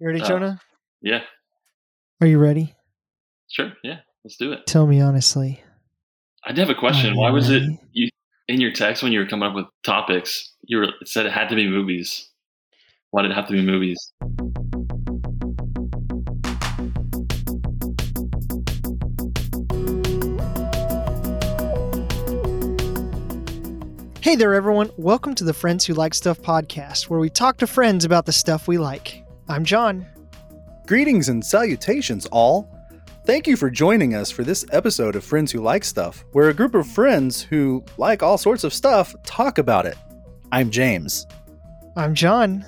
You ready, Uh, Jonah? Yeah, Are you ready? sure. Yeah, let's do it. Tell me honestly. I did have a question. Why you was it you in your text when you were coming up with topics? You were it said it had to be movies. Why did it have to be movies? Hey there, everyone. Welcome to the Friends Who Like Stuff podcast, where we talk to friends about the stuff we like. I'm Jon. Greetings and salutations, all. Thank you for joining us for this episode of Friends Who Like Stuff, where a group of friends who like all sorts of stuff talk about it. I'm James. I'm Jon.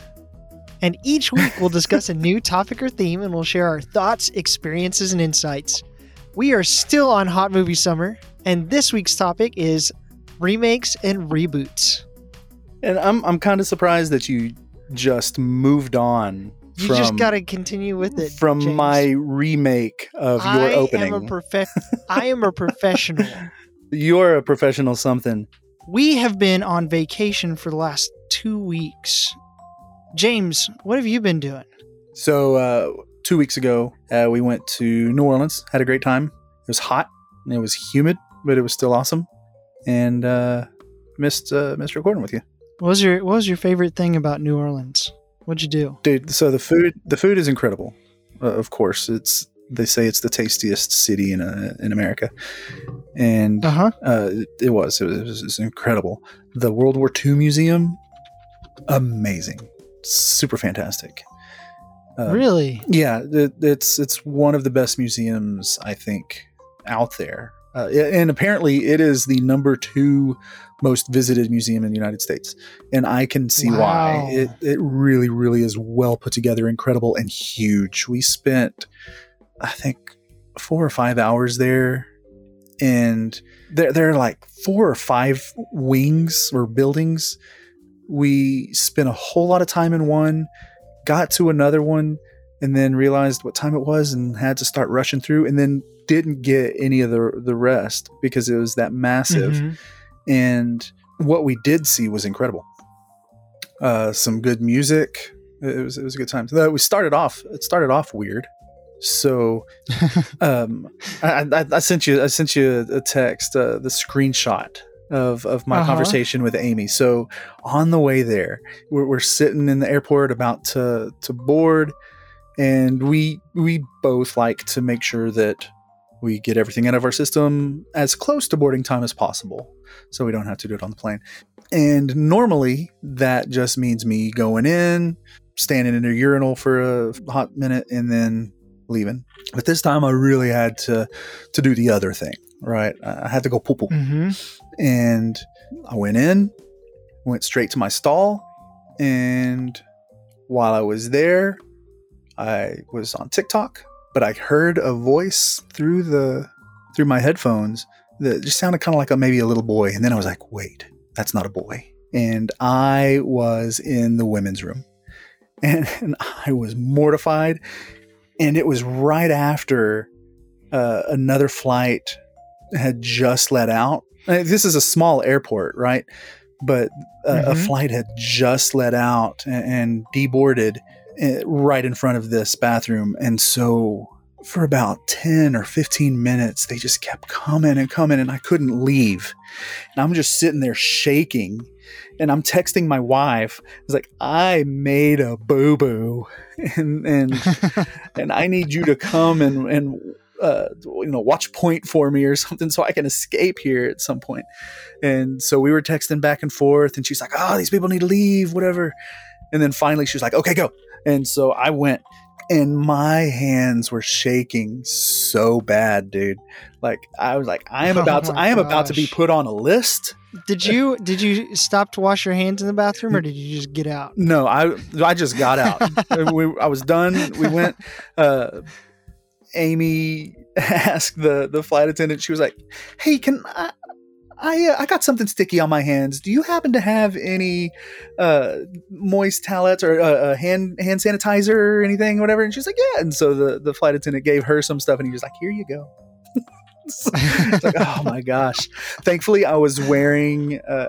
And each week we'll discuss a new topic or theme and we'll share our thoughts, experiences, and insights. We are still on Hot Movie Summer, and this week's topic is remakes and reboots. And I'm I'm kind of surprised that you just moved on You from just got to continue with it. from James. my remake of your I opening. Am a profe- I am a professional. You're a professional something. We have been on vacation for the last two weeks. James, what have you been doing? So uh, two weeks ago, uh, we went to New Orleans. Had a great time. It was hot and it was humid, but it was still awesome. And uh, missed uh, missed recording with you, What was your What was your favorite thing about New Orleans? What'd you do? dude. So the food the food is incredible. Uh, of course, it's they say it's the tastiest city in uh, in America, and Uh huh. uh, it, it was it was, it was it was incredible. The World War II museum, amazing, super fantastic. Um, really? Yeah, it, it's it's one of the best museums I think out there, uh, and apparently it is the number two most visited museum in the United States, and I can see Wow. why. It it really really is well put together, incredible, and huge. We spent, I think, four or five hours there, and there there are like four or five wings or buildings. We spent a whole lot of time in one got to another one and then realized what time it was and had to start rushing through and then didn't get any of the the rest because it was that massive. Mhm. and what we did see was incredible. Uh some good music. It was it was a good time. So we started off it started off weird. So um I, I, I sent you i sent you a text uh, the screenshot of of my Uh-huh. conversation with amy. So on the way there we're, we're sitting in the airport about to to board and we we both like to make sure that we get everything out of our system as close to boarding time as possible so we don't have to do it on the plane. And normally that just means me going in standing in a urinal for a hot minute and then leaving. But this time i really had to to do the other thing right? I had to go poo poo. Mhm. and I went in, went straight to my stall, and while I was there, I was on TikTok, but I heard a voice through the through my headphones that just sounded kind of like a, maybe a little boy, and then I was like, "Wait, that's not a boy." And I was in the women's room, and, and I was mortified, and it was right after uh, another flight had just let out uh, this is a small airport, right? But uh, a Mhm. flight had just let out and, and deboarded right in front of this bathroom. And so for about 10 or 15 minutes, they just kept coming and coming, and I couldn't leave. And I'm just sitting there shaking. And I'm texting my wife. It's like, I made a boo boo. And, and and I need you to come and and uh, you know watch point for me or something so I can escape here at some point. And so we were texting back and forth, and she's like, "Oh, these people need to leave, whatever." And then finally, she's like, "Okay, go." And so I went, and my hands were shaking so bad, dude. Like I was like, I am Oh about to, I am about to be put on a list. did you Did you stop to wash your hands in the bathroom, or did you just get out? No, I I just got out. we, I was done. We went. Uh, Amy asked the the flight attendant. She was like, "Hey, can I?" I, uh, I got something sticky on my hands. Do you happen to have any uh, moist towelettes or uh, uh, hand hand sanitizer or anything, whatever? And she's like, yeah. And so the, the flight attendant gave her some stuff, and he was like, here you go. like, oh my gosh. Thankfully, I was wearing uh,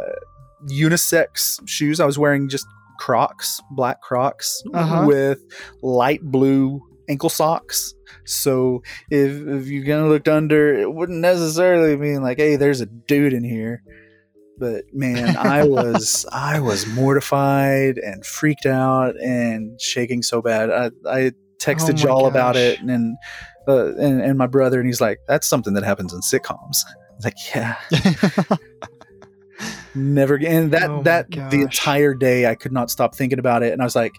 unisex shoes. I was wearing just Crocs, black Crocs Uh-huh. with light blue ankle socks. So if if you kind of looked under, it wouldn't necessarily mean like, hey, there's a dude in here. But man, I was I was mortified and freaked out and shaking so bad. I, I texted Oh y'all about it and, uh, and and my brother and he's like, that's something that happens in sitcoms. Like, yeah, never again. And that Oh that the entire day, I could not stop thinking about it. And I was like,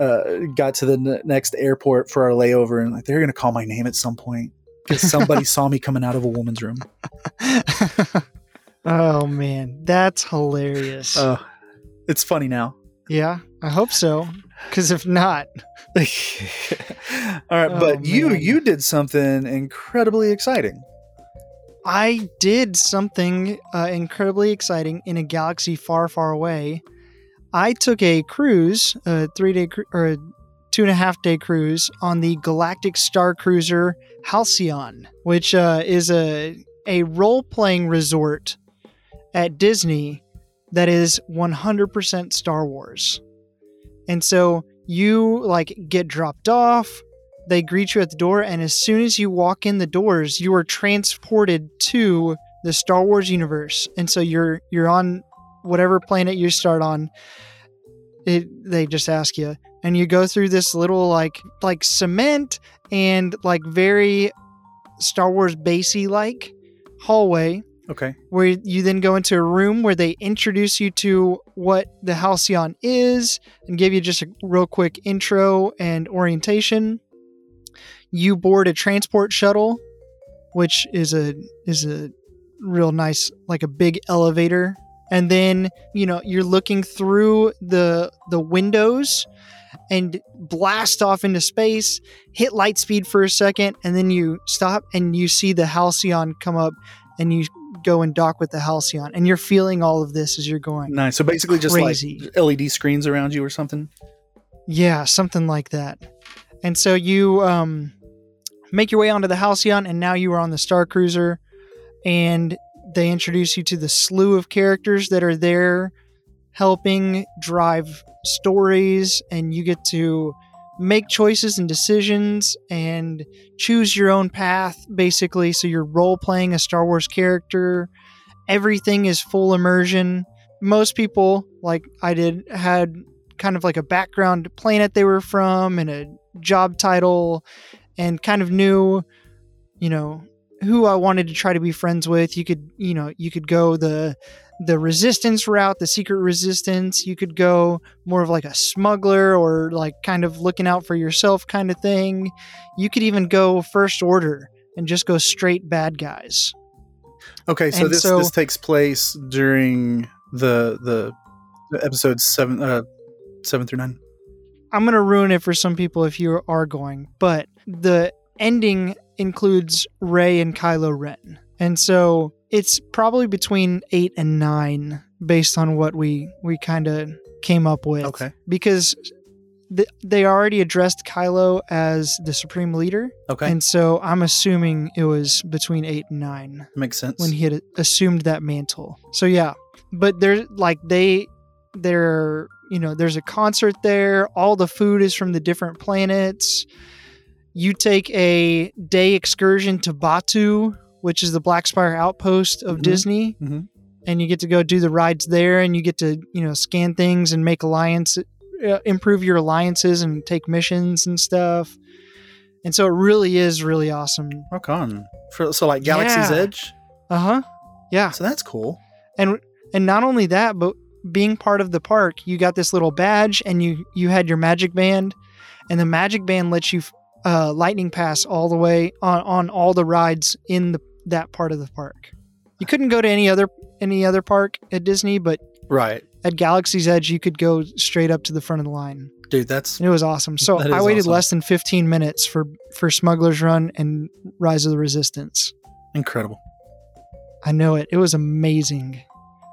uh, got to the n- next airport for our layover, and like they're gonna call my name at some point because somebody saw me coming out of a woman's room. oh man, that's hilarious. Uh, it's funny now. yeah, I hope so. Because if not, All right, Oh, but you man. you did something incredibly exciting. I did something uh, incredibly exciting in a galaxy far, far away. I took a cruise, a three day cru- or a two and a half day cruise on the Galactic Star Cruiser Halcyon, which uh, is a a role playing resort at Disney that is 100% Star Wars. And so you like get dropped off, they greet you at the door and as soon as you walk in the doors you are transported to the Star Wars universe and so you're you're on whatever planet you start on it they just ask you and you go through this little like like cement and like very Star Wars basey like hallway Okay. where you then go into a room where they introduce you to what the Halcyon is and give you just a real quick intro and orientation. You board a transport shuttle, which is a is a real nice like a big elevator. And then, you know, you're looking through the the windows and blast off into space, hit light speed for a second, and then you stop and you see the Halcyon come up and you go and dock with the Halcyon, and you're feeling all of this as you're going. Nice. So basically, just Crazy. like LED screens around you or something. Yeah, something like that. And so you um, make your way onto the Halcyon, and now you are on the Star Cruiser, and they introduce you to the slew of characters that are there helping drive stories, and you get to make choices and decisions and choose your own path, basically. So you're role playing a Star Wars character. Everything is full immersion. Most people, like I did, had kind of like a background planet they were from and a job title and kind of knew, you know, who I wanted to try to be friends with. You could, you know, you could go the the resistance route, the secret resistance. You could go more of like a smuggler or like kind of looking out for yourself kind of thing. You could even go first order and just go straight bad guys. Okay, so And this so- this takes place during the the episodes seven uh seven through nine. I'm going to ruin it for some people if you are going, but the ending includes Rey and Kylo Ren. And so it's probably between 8 and 9 based on what we we kind of came up with Okay. because th- they already addressed Kylo as the supreme leader. Okay, And so I'm assuming it was between 8 and 9 makes sense. when he had assumed that mantle. So yeah, but they're like they they're you know there's a concert there. All the food is from the different planets. You take a day excursion to Batuu, which is the Black Spire outpost of Mhm. Disney, Mhm. and you get to go do the rides there, and you get to you know scan things and make alliances, uh, improve your alliances and take missions and stuff. And so it really is really awesome. Rock on. For, so like Galaxy's Yeah. Edge. Uh huh. Yeah. So that's cool. and and not only that but being part of the park you got this little badge and you you had your magic band and the magic band lets you uh, lightning pass all the way on, on all the rides in the that part of the park you couldn't go to any other any other park at disney but Right, at galaxy's edge you could go straight up to the front of the line dude. That's and it was awesome so i waited awesome. less than 15 minutes for for smugglers run and rise of the resistance incredible. I know it. It was amazing.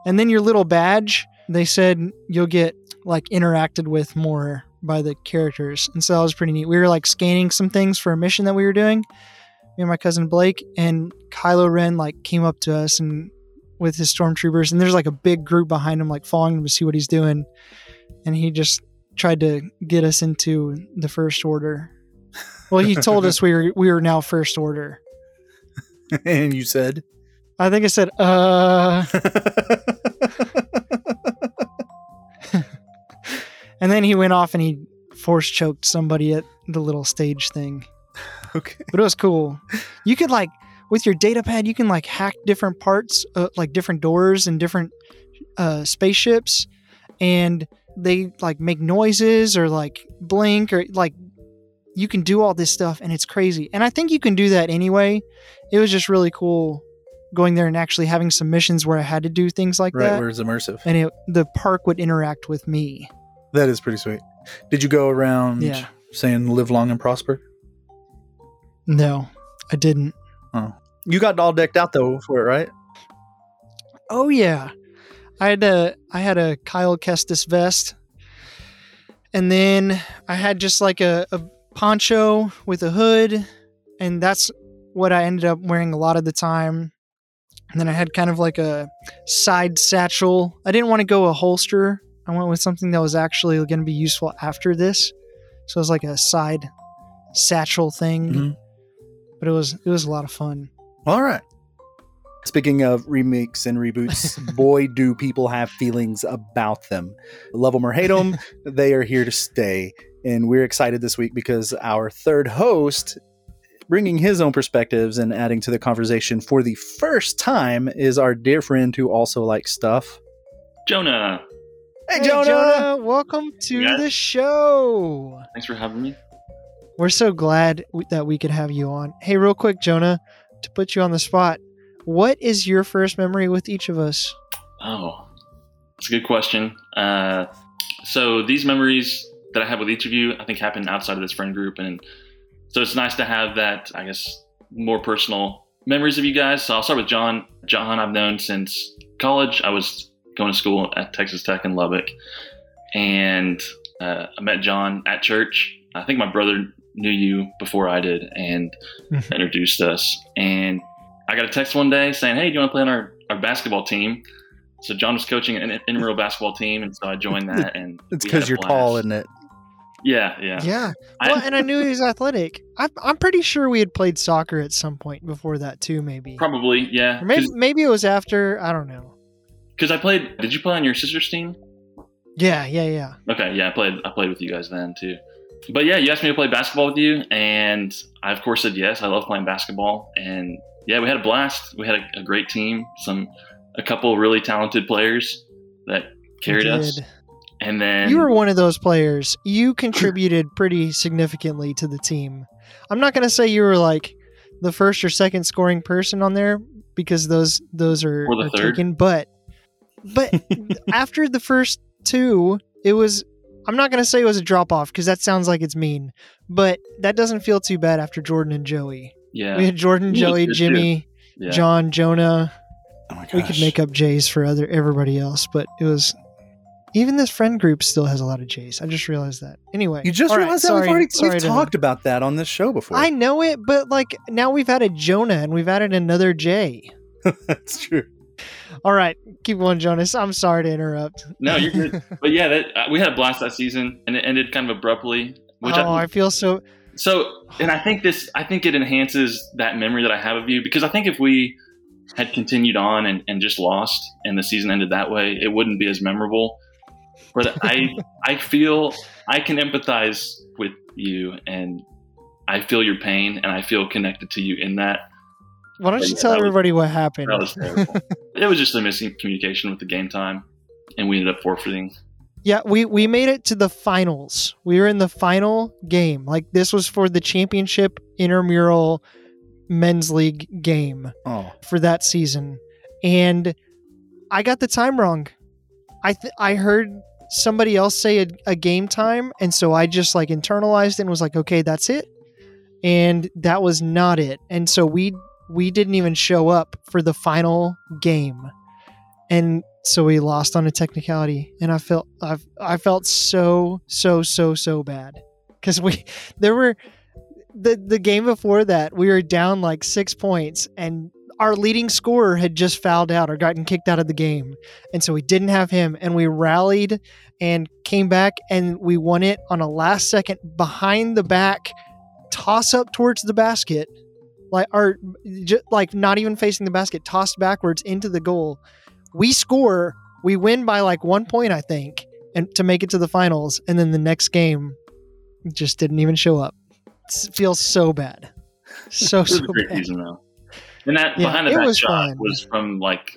And then your little badge, they said you'll get like interacted with more by the characters. And so that was pretty neat. We were like scanning some things for a mission that we were doing. Me and my cousin Blake and Kylo Ren like came up to us and with his stormtroopers and there's like a big group behind him like following him to see what he's doing. and he just tried to get us into the first order. Well, he told us we were we were now first order. and you said, I think I said, uh, and then he went off and he force choked somebody at the little stage thing. okay. But it was cool. You could like with your data pad, you can like hack different parts, uh, like different doors and different uh, spaceships, and they like make noises or like blink or like you can do all this stuff, and it's crazy. And I think you can do that anyway. It was just really cool going there and actually having some missions where I had to do things like Right, that, where it's immersive. and it, the park would interact with me. That is pretty sweet. Did you go around Yeah. saying live long and prosper? No, I didn't. Oh. You got all decked out though for it, right? Oh yeah, I had a I had a Cal Kestis vest, and then I had just like a, a poncho with a hood, and that's what I ended up wearing a lot of the time. And then I had kind of like a side satchel. I didn't want to go a holster. I went with something that was actually going to be useful after this. So it was like a side satchel thing. Mhm. But it was it was a lot of fun. All right. Speaking of remakes and reboots, boy, do people have feelings about them. Love them or hate them, they are here to stay. And we're excited this week because our third host, bringing his own perspectives and adding to the conversation for the first time, is our dear friend who also likes stuff. Jonah, Hey, Jonah! welcome to Yeah. the show. thanks for having me. We're so glad that we could have you on. Hey, real quick, Jonah, to put you on the spot, what is your first memory with each of us? Oh, it's a good question. Uh, so these memories that I have with each of you, I think happen outside of this friend group, and so it's nice to have that. I guess more personal memories of you guys. So I'll start with Jon. Jon, I've known since college. I was going to school at Texas Tech in Lubbock, and uh, I met Jon at church. I think my brother knew you before I did, and introduced us. And I got a text one day saying, "Hey, do you want to play on our, our basketball team?" So Jon was coaching an intramural basketball team, and so I joined that. And It's because you're tall, isn't it? Yeah, yeah. Yeah. I- Well, and I knew he was athletic. I'm, I'm pretty sure we had played soccer at some point before that, too, maybe. Probably, yeah. Or maybe, maybe it was after. I don't know. Because I played. Did you play on your sister's team? Yeah, yeah, yeah. Okay, yeah, I played. I played with you guys then too. But yeah, you asked me to play basketball with you, and I of course said yes. I love playing basketball, and yeah, we had a blast. We had a, a great team. Some, a couple really talented players that carried us, and then You were one of those players. You contributed pretty significantly to the team. I'm not going to say you were like the first or second scoring person on there because those those are, are third. taken. But but after the first two, it was. I'm not going to say it was a drop off because that sounds like it's mean, but that doesn't feel too bad after Jordan and Joey. yeah, We had Jordan, You Joey. Jimmy, yeah. Jon, Jonah. Oh my gosh. We could make up J's for other everybody else, but it was even this friend group still has a lot of J's. I just realized that. Anyway, You just all right, realized that sorry, we've already sorry we've to- talked about that on this show before. I know it, but like now we've added Jonah and we've added another J. That's true. All right, keep going, Jonas. I'm sorry to interrupt. No, you're good. but yeah, that, uh, we had a blast that season, and it ended kind of abruptly. Which oh, I, I feel so. So, and I think this, I think it enhances that memory that I have of you because I think if we had continued on and, and just lost and the season ended that way, it wouldn't be as memorable. But I, I feel I can empathize with you and I feel your pain and I feel connected to you in that. Why don't you Yeah, tell that was- everybody what happened? That was terrible. it was just a missing communication with the game time and we ended up forfeiting. yeah, we we made it to the finals. We were in the final game. Like this was for the championship intramural men's league game. Oh, for that season, and I got the time wrong. I th- I heard somebody else say a, a game time, and so I just like internalized it and was like, okay, that's it, and that was not it. And so we we didn't even show up for the final game, and so we lost on a technicality, and I felt I I felt so so so so bad because we there were the the game before that we were down like six points and our leading scorer had just fouled out or gotten kicked out of the game. And so we didn't have him. And we rallied and came back and we won it on a last second behind the back toss up towards the basket. Like, or just, like not even facing the basket, tossed backwards into the goal. We score, we win by like one point, I think, and to make it to the finals. And then the next game just didn't even show up. It feels so bad. So, It was so a great bad. season though. And that Yeah, behind the back was shot fun. was from like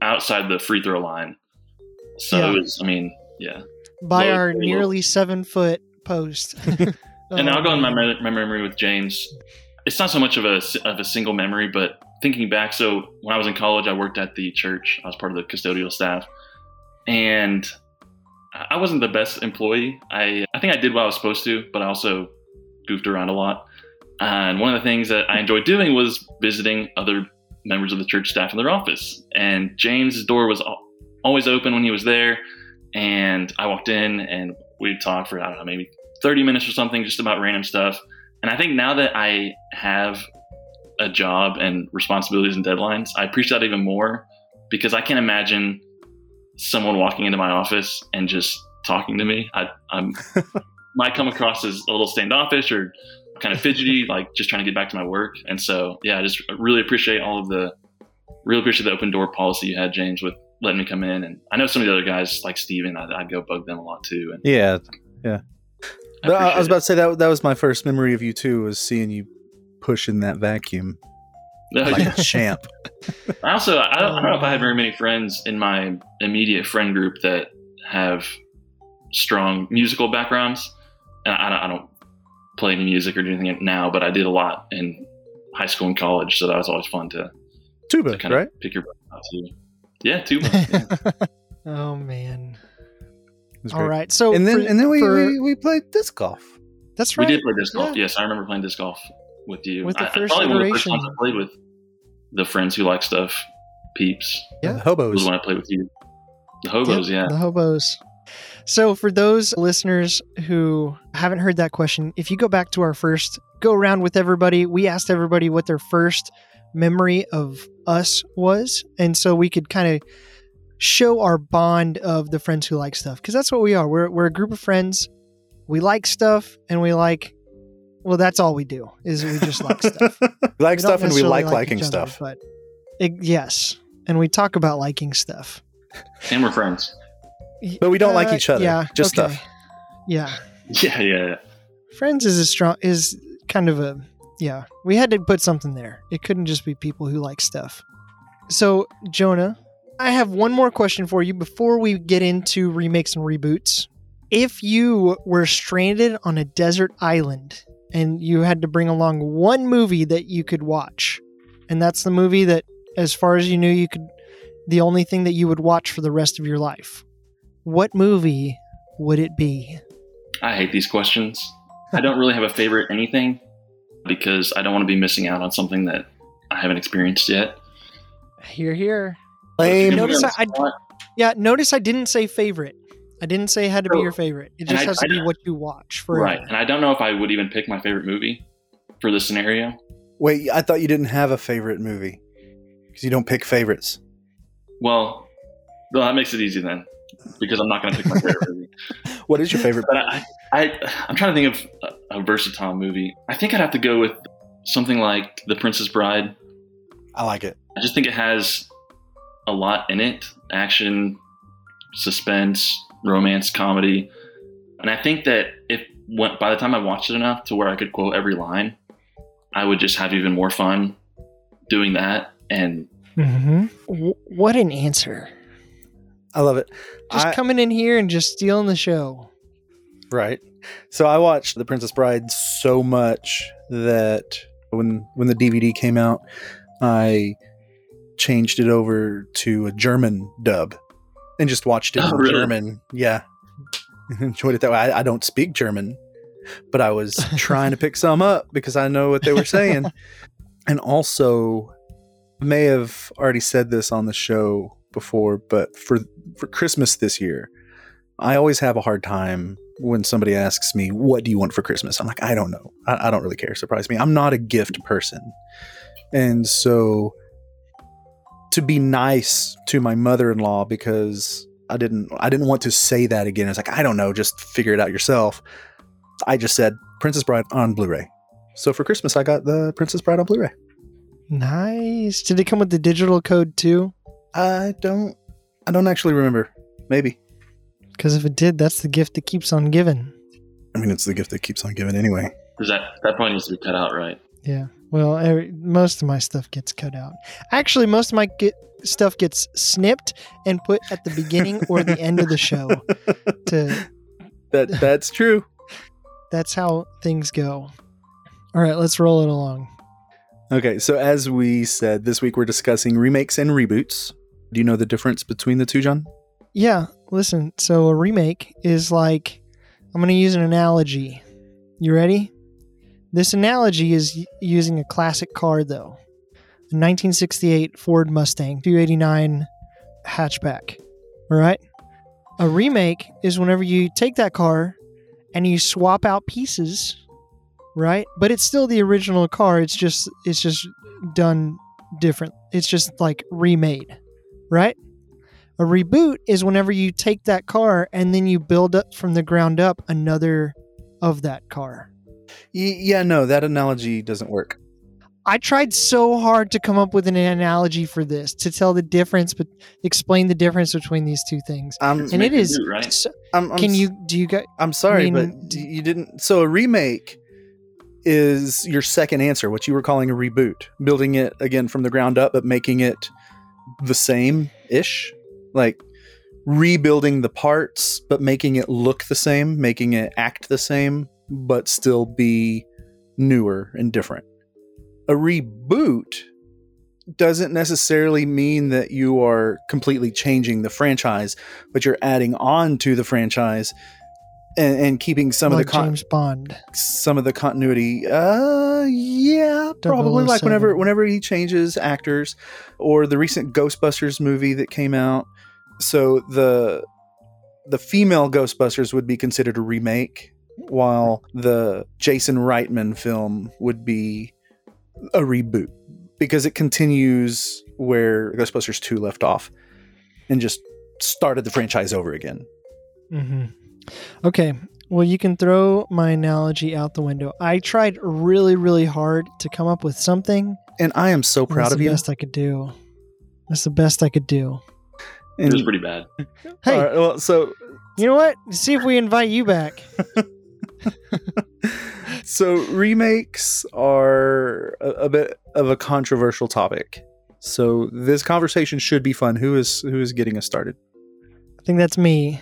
outside the free throw line. So Yeah. it was I mean, yeah. by Low, our low. nearly seven foot post. and I'll go in my, um, my memory with James. It's not so much of a of a single memory, but thinking back. So when I was in college, I worked at the church. I was part of the custodial staff, and I wasn't the best employee. I I think I did what I was supposed to, but I also goofed around a lot. And one of the things that I enjoyed doing was visiting other members of the church staff in their office. And James's door was always open when he was there. And I walked in and we'd talk for, I don't know, maybe 30 minutes or something, just about random stuff. And I think now that I have a job and responsibilities and deadlines, I appreciate that even more because I can't imagine someone walking into my office and just talking to me. I I'm, might come across as a little standoffish or kind of fidgety, like just trying to get back to my work. And so, yeah, I just really appreciate all of the, really appreciate the open door policy you had, James, with letting me come in. And I know some of the other guys, like Steven, I'd go bug them a lot too. And Yeah. I, But I, I appreciate was it. about to say that that was my first memory of you too, was seeing you pushing that vacuum like a champ. I also I don't, I don't know if I have very um, many friends in my immediate friend group that have strong musical backgrounds, and I, don't- I don't play any music or do anything now, but I did a lot in high school and college, so that was always fun to, Tuba, to kind right? of pick your brain out too. Yeah, tuba. Yeah. oh man. It All great. right. So And then for- and then we, for- we we played disc golf. that's right. we did play disc golf. Yeah. Yes, I remember playing disc golf with you. With the I- I- first probably one of the first iteration. times I played with the friends who like stuff. Peeps Yeah. The was when I played with you. The hobos, Yep, yeah. The hobos. So, for those listeners who haven't heard that question, if you go back to our first go around with everybody, we asked everybody what their first memory of us was. And so we could kind of show our bond of the friends who like stuff. Because that's what we are. We're, we're a group of friends. We like stuff and we like, well, that's all we do is we just like stuff. we like We stuff and we like like liking other, stuff. But it, yes. And we talk about liking stuff. And we're friends. But we don't like Uh, each other, Yeah, just okay. stuff. Yeah, Yeah, yeah, yeah. friends is a strong is kind of a yeah. We had to put something there. It couldn't just be people who like stuff. So Jonah, I have one more question for you before we get into remakes and reboots. If you were stranded on a desert island and you had to bring along one movie that you could watch, and that's the movie that, as far as you knew, you could, the only thing that you would watch for the rest of your life, what movie would it be? I hate these questions. I don't really have a favorite anything because I don't want to be missing out on something that I haven't experienced yet. Here, here. Lame. Notice I- Yeah, notice I didn't say favorite. I didn't say it had to be your favorite. It just I- has to I be what you watch forever. right, and I don't know if I would even pick my favorite movie for this scenario. Wait, I thought you didn't have a favorite movie because you don't pick favorites. Well, well, that makes it easy then because I'm not going to pick my favorite movie. What is your favorite? But I, I, I'm trying to think of a, a versatile movie. I think I'd have to go with something like The Princess Bride. I like it. I just think it has a lot in it action, suspense, romance, comedy. And I think that if by the time I watched it enough to where I could quote every line, I would just have even more fun doing that. And hmm what an answer! I love it. Just I- coming in here and just stealing the show. Right. So I watched The Princess Bride so much that when when the DVD came out, I changed it over to a German dub and just watched it Oh, in really? German. Yeah. Enjoyed it that way. I, I don't speak German, but I was trying to pick some up because I know what they were saying. and also may have already said this on the show before, but for for Christmas this year, I always have a hard time when somebody asks me, "What do you want for Christmas?" I'm like, "I don't know. I, I don't really care. Surprise me. I'm not a gift person." And so to be nice to my mother-in-law because I didn't I didn't want to say that again. It's like I don't know, just figure it out yourself. I just said Princess Bride on Blu-ray. So for Christmas, I got the Princess Bride on Blu-ray. Nice. Did it come with the digital code too? I don't I don't actually remember. Maybe. Because if it did, that's the gift that keeps on giving. I mean, it's the gift that keeps on giving anyway. Because that that point needs to be cut out, right? Yeah. Well, every, most of my stuff gets cut out. Actually, most of my get, stuff gets snipped and put at the beginning or the end of the show. To That that's true. that's how things go. All right, let's roll it along. Okay, so as we said, this week we're discussing remakes and reboots. Do you know the difference between the two, Jon? Yeah, listen. So a remake is like I'm going to use an analogy. You ready? This analogy is using a classic car though. A 1968 Ford Mustang 289 hatchback. All right? A remake is whenever you take that car and you swap out pieces, right? But it's still the original car. It's just it's just done different. It's just like remade, right? A reboot is whenever you take that car and then you build up from the ground up another of that car. Y- yeah, no, that analogy doesn't work. I tried so hard to come up with an analogy for this to tell the difference, but explain the difference between these two things. Um, I'm, It's And make it or is. do, right? so- I'm, I'm can you do you guys? I'm sorry, mean, but you didn't. So a remake is your second answer, what you were calling a reboot, building it again from the ground up, but making it the same ish, like rebuilding the parts, but making it look the same, making it act the same, but still be newer and different. A reboot doesn't necessarily mean that you are completely changing the franchise, but you're adding on to the franchise and, and keeping some like of the con- James Bond. some of the continuity. Uh, yeah, probably like whenever whenever he changes actors, or the recent Ghostbusters movie that came out. So the the female Ghostbusters would be considered a remake, while the Jason Reitman film would be a reboot because it continues where Ghostbusters two left off, and just started the franchise over again. Mm-hmm. Okay. Well, you can throw my analogy out the window. I tried really, really hard to come up with something. And I am so and proud that's of the you. best I could do. That's the best I could do. It was pretty bad. Hey, All right, well, so you know what? See if we invite you back. so remakes are a, a bit of a controversial topic. So this conversation should be fun. Who is who is getting us started? I think that's me.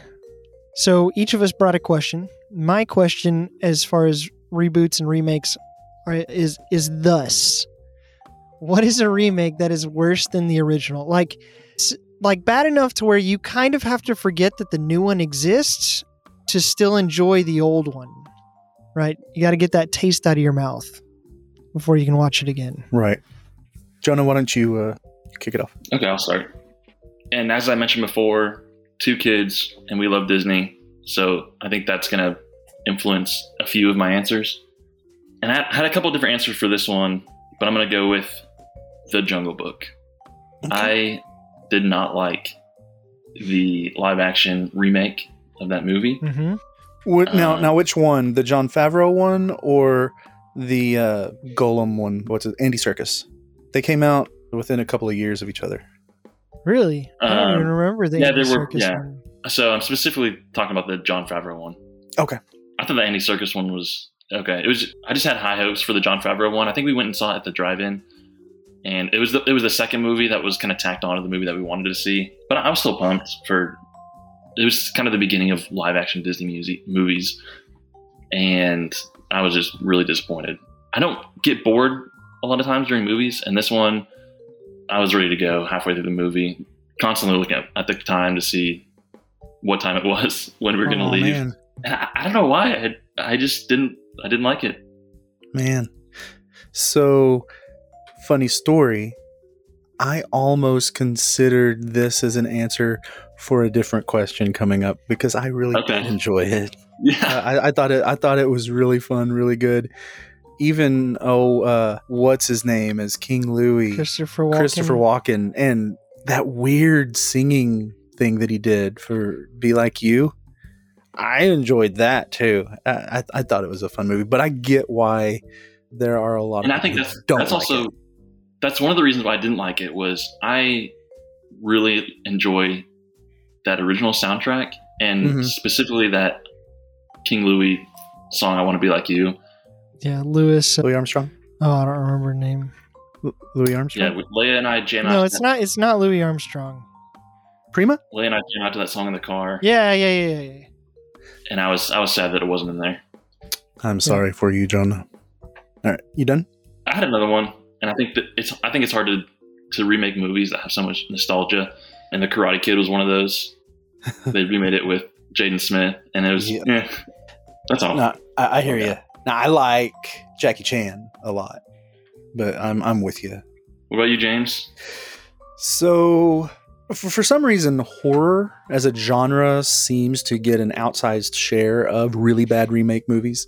So each of us brought a question. My question, as far as reboots and remakes, are, is is thus: What is a remake that is worse than the original? Like, like bad enough to where you kind of have to forget that the new one exists to still enjoy the old one, right? You got to get that taste out of your mouth before you can watch it again. Right, Jonah. Why don't you uh, kick it off? Okay, I'll start. And as I mentioned before, two kids, and we love Disney. So I think that's going to influence a few of my answers. And I had a couple different answers for this one, but I'm going to go with The Jungle Book. I did not like the live action remake of that movie. Mm-hmm. Wh- now, Uh, now, which one? The Jon Favreau one or the uh, Gollum one? What's it? Andy Serkis. They came out within a couple of years of each other. Really? I don't Um, even remember the yeah, Andy there were- Serkis yeah. one. So I'm specifically talking about the Jon Favreau one. Okay. I thought the Andy Serkis one was okay. It was. I just had high hopes for the Jon Favreau one. I think we went and saw it at the drive-in, and it was the, it was the second movie that was kind of tacked on to the movie that we wanted to see. But I was still pumped for. It was kind of the beginning of live-action Disney music movies, and I was just really disappointed. I don't get bored a lot of times during movies, and this one, I was ready to go halfway through the movie, constantly looking at, at the time to see what time it was when we were going to Oh, leave. man. And I, I don't know why. I, I just didn't. I didn't like it. Man. So, funny story. I almost considered this as an answer for a different question coming up because I really Okay. did enjoy it. Yeah. I, I thought it. I thought it was really fun, really good. even oh, uh, what's his name as King Louis, Christopher Walken. Christopher Walken, and that weird singing thing that he did for "Be Like You." I enjoyed that too. I, I, I thought it was a fun movie, but I get why there are a lot and of I think people that's don't that's like also it. that's one of the reasons why I didn't like it was I really enjoy that original soundtrack and Mhm. specifically that King Louis song "I Want to Be Like You." Yeah, Lewis. Louis Armstrong. Oh, I don't remember her name. L- Louis Armstrong. Yeah, with Leia and I jam out. No, it's not. It's not Louis Armstrong. Prima. Leia and I jam out to that song in the car, Yeah, yeah, yeah, yeah. yeah. and I was I was sad that it wasn't in there. I'm sorry for you, Jonah. All right, you done? I had another one, and I think that it's I think it's hard to to remake movies that have so much nostalgia. And the Karate Kid was one of those. they remade it with Jaden Smith, and it was Yeah. eh, that's all. No, I, I hear you. Now I like Jackie Chan a lot, but I'm I'm with you. What about you, James? So, for, for some reason, horror as a genre seems to get an outsized share of really bad remake movies.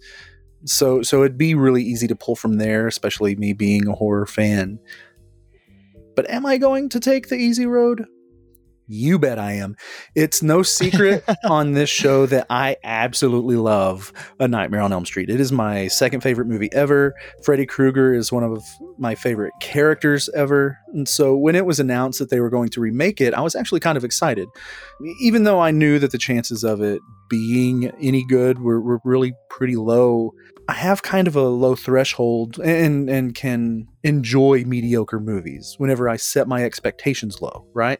So, so it'd be really easy to pull from there, especially me being a horror fan. But am I going to take the easy road? You bet I am. It's no secret on this show that I absolutely love A Nightmare on Elm Street. It is my second favorite movie ever. Freddy Krueger is one of my favorite characters ever. And so when it was announced that they were going to remake it, I was actually kind of excited. Even though I knew that the chances of it being any good were, were really pretty low, I have kind of a low threshold and, and can enjoy mediocre movies whenever I set my expectations low, right?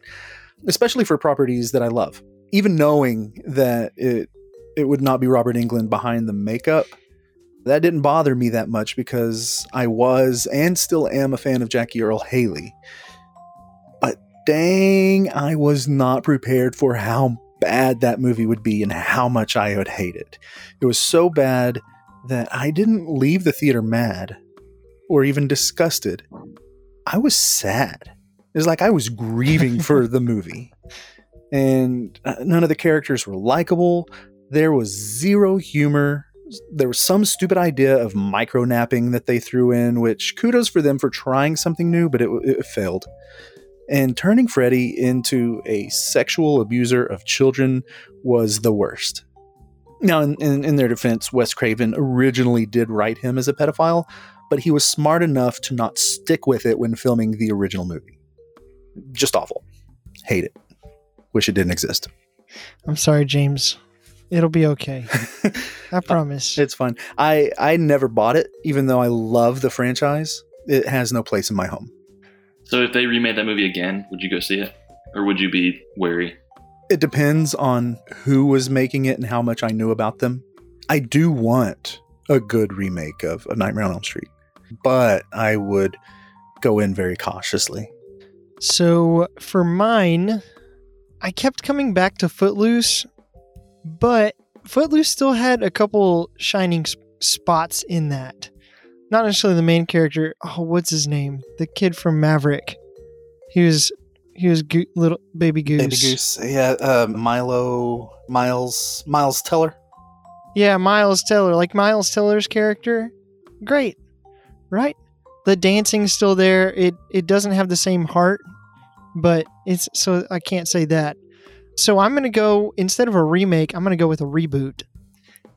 Especially for properties that I love. Even knowing that it it would not be Robert Englund behind the makeup, that didn't bother me that much because I was and still am a fan of Jackie Earle Haley. But dang, I was not prepared for how bad that movie would be and how much I would hate it. It was so bad that I didn't leave the theater mad or even disgusted. I was sad. It was like I was grieving for the movie. And uh, none of the characters were likable. There was zero humor. There was some stupid idea of micro napping that they threw in, which kudos for them for trying something new, but it, it failed. And turning Freddy into a sexual abuser of children was the worst. Now, in, in, in their defense, Wes Craven originally did write him as a pedophile, but he was smart enough to not stick with it when filming the original movie. Just awful. Hate it. Wish it didn't exist. I'm sorry, James. It'll be okay. I promise. Uh, it's fun. I I never bought it, even though I love the franchise. It has no place in my home. So if they remade that movie again, would you go see it, or would you be wary? It depends on who was making it and how much I knew about them. I do want a good remake of A Nightmare on Elm Street, but I would go in very cautiously. So for mine, I kept coming back to Footloose, but Footloose still had a couple shining s- spots in that. Not necessarily the main character. Oh, what's his name? The kid from Maverick. He was he was go- little baby goose. Baby Goose, yeah, uh, Milo, Miles, Miles Teller. Yeah, Miles Teller, like Miles Teller's character. Great. Right? The dancing's still there. It it doesn't have the same heart, but it's so I can't say that. So I'm to go instead of a remake, I'm to go with a reboot.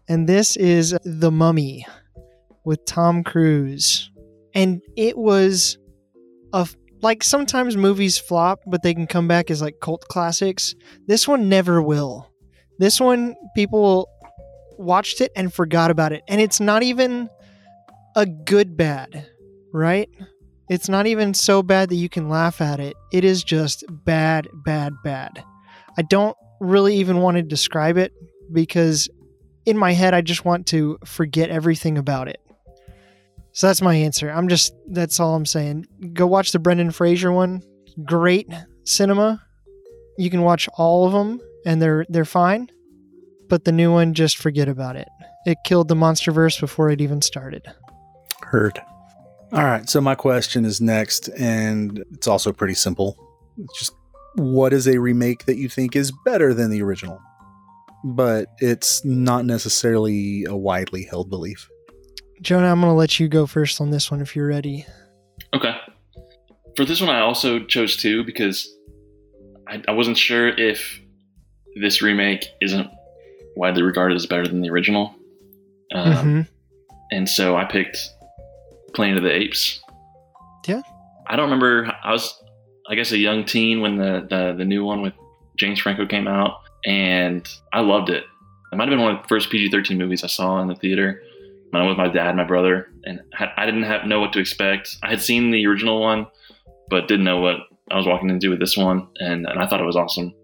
And this is The Mummy with Tom Cruise. And it was a like sometimes movies flop, but they can come back as like cult classics. This one never will. This one people watched it and forgot about it. And it's not even a good bad, right? It's not even so bad that you can laugh at it. It is just bad, bad, bad. I don't really even want to describe it because in my head, I just want to forget everything about it. So that's my answer. I'm just, that's all I'm saying. Go watch the Brendan Fraser one. Great cinema. You can watch all of them and they're they're fine. But the new one, just forget about it. It killed the MonsterVerse before it even started. Heard. All right. So my question is next, and it's also pretty simple. It's just what is a remake that you think is better than the original? But it's not necessarily a widely held belief. Jonah, I'm going to let you go first on this one if you're ready. Okay. For this one, I also chose two because I, I wasn't sure if this remake isn't widely regarded as better than the original. Um, hmm and so I picked Planet of the Apes. Yeah. I don't remember. I was, I guess, a young teen when the the, the new one with James Franco came out, and I loved it. It might have been one of the first PG thirteen movies I saw in the theater. When I was with my dad, and my brother, and I I didn't have know what to expect. I had seen the original one, but didn't know what I was walking into with this one, and, and I thought it was awesome.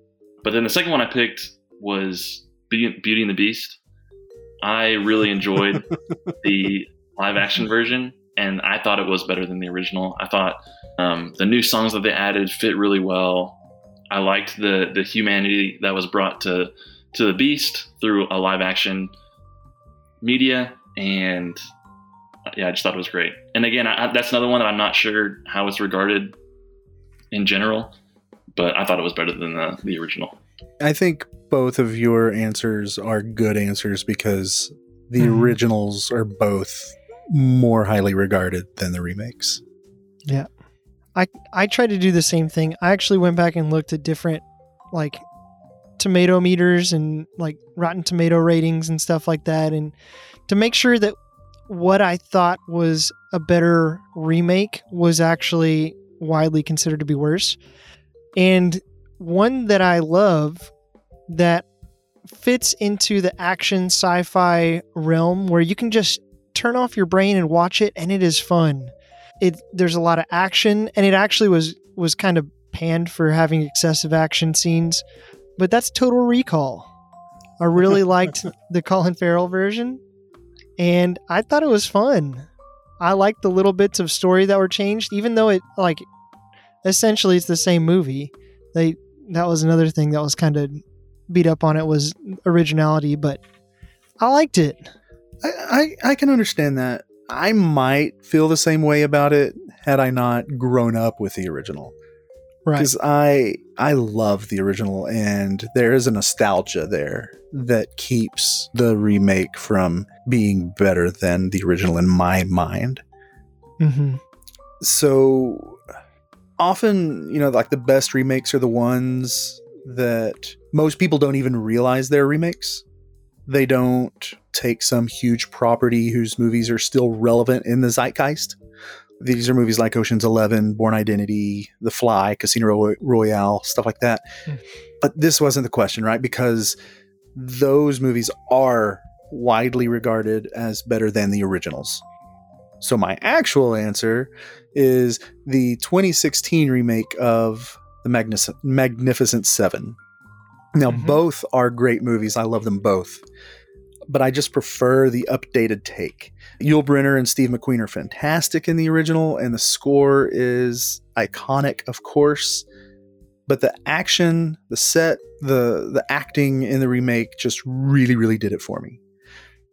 But then the second one I picked was Beauty, Beauty and the Beast. I really enjoyed the live action version, and I thought it was better than the original. I thought um, the new songs that they added fit really well. I liked the the humanity that was brought to to the Beast through a live action media, and uh, yeah, I just thought it was great. And again, I, that's another one that I'm not sure how it's regarded in general, but I thought it was better than the, the original. I think both of your answers are good answers because the Mhm. originals are both more highly regarded than the remakes. Yeah. I I tried to do the same thing. I actually went back and looked at different, like, tomato meters and, like, Rotten Tomato ratings and stuff like that. And to make sure that what I thought was a better remake was actually widely considered to be worse. And one that I love that fits into the action sci fi realm where you can just turn off your brain and watch it and it is fun. It there's a lot of action and it actually was was kind of panned for having excessive action scenes, but that's Total Recall. I really liked the Colin Farrell version and I thought it was fun. I liked the little bits of story that were changed even though it like essentially it's the same movie. They that was another thing that was kind of beat up on it was originality, but I liked it. I, I, I can understand that. I might feel the same way about it had I not grown up with the original. Right. Because I I love the original and there is a nostalgia there that keeps the remake from being better than the original in my mind. hmm so often you know like the best remakes are the ones that most people don't even realize they're remakes they don't take some huge property whose movies are still relevant in the zeitgeist these are movies like oceans 11 Bourne identity the fly casino Roy- royale stuff like that Hmm. but this wasn't the question right because those movies are widely regarded as better than the originals so my actual answer is the 2016 remake of the Magnific- Magnificent Seven. Now, Mhm. both are great movies. I love them both. But I just prefer the updated take. Yul Brynner and Steve McQueen are fantastic in the original, and the score is iconic, of course. But the action, the set, the the acting in the remake just really, really did it for me.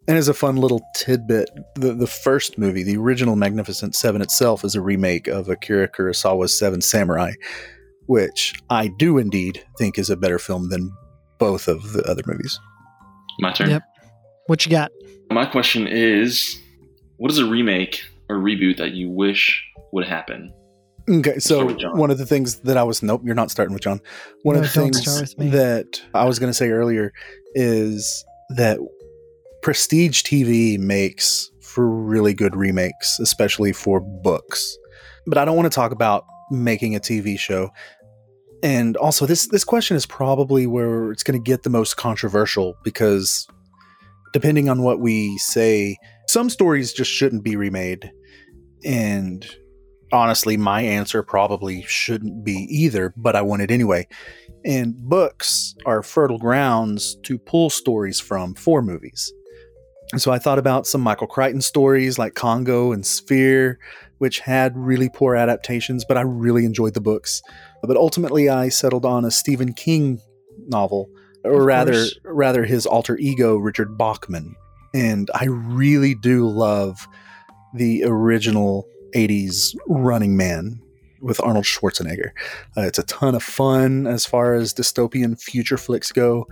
And as a fun little tidbit, the, the first movie, the original Magnificent Seven itself, is a remake of Akira Kurosawa's Seven Samurai, which I do indeed think is a better film than both of the other movies. My turn. Yep. What you got? My question is, what is a remake or reboot that you wish would happen? Okay, so Start with John. one of the things that I was nope, you're not starting with John. One No, of the things start with me. that I was going to say earlier is that prestige TV makes for really good remakes, especially for books. But I don't want to talk about making a TV show. And also this this question is probably where it's going to get the most controversial because depending on what we say, some stories just shouldn't be remade. And honestly, my answer probably shouldn't be either, but I want it anyway. And books are fertile grounds to pull stories from for movies. And so I thought about some Michael Crichton stories like Congo and Sphere, which had really poor adaptations, but I really enjoyed the books. But ultimately, I settled on a Stephen King novel, or Of rather, course. rather his alter ego, Richard Bachman. And I really do love the original 80s Running Man with Arnold Schwarzenegger. Uh, it's a ton of fun as far as dystopian future flicks go.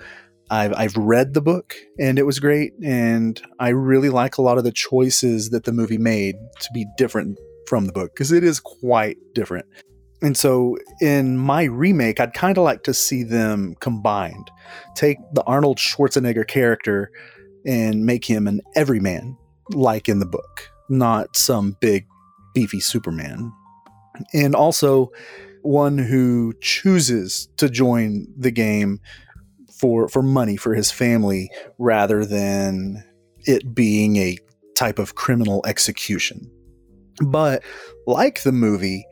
I've I've read the book and it was great, and I really like a lot of the choices that the movie made to be different from the book because it is quite different. And so in my remake, I'd kind of like to see them combined. Take the Arnold Schwarzenegger character and make him an everyman, like in the book, not some big beefy Superman. And also one who chooses to join the game for for money for his family rather than it being a type of criminal execution. But like the movie,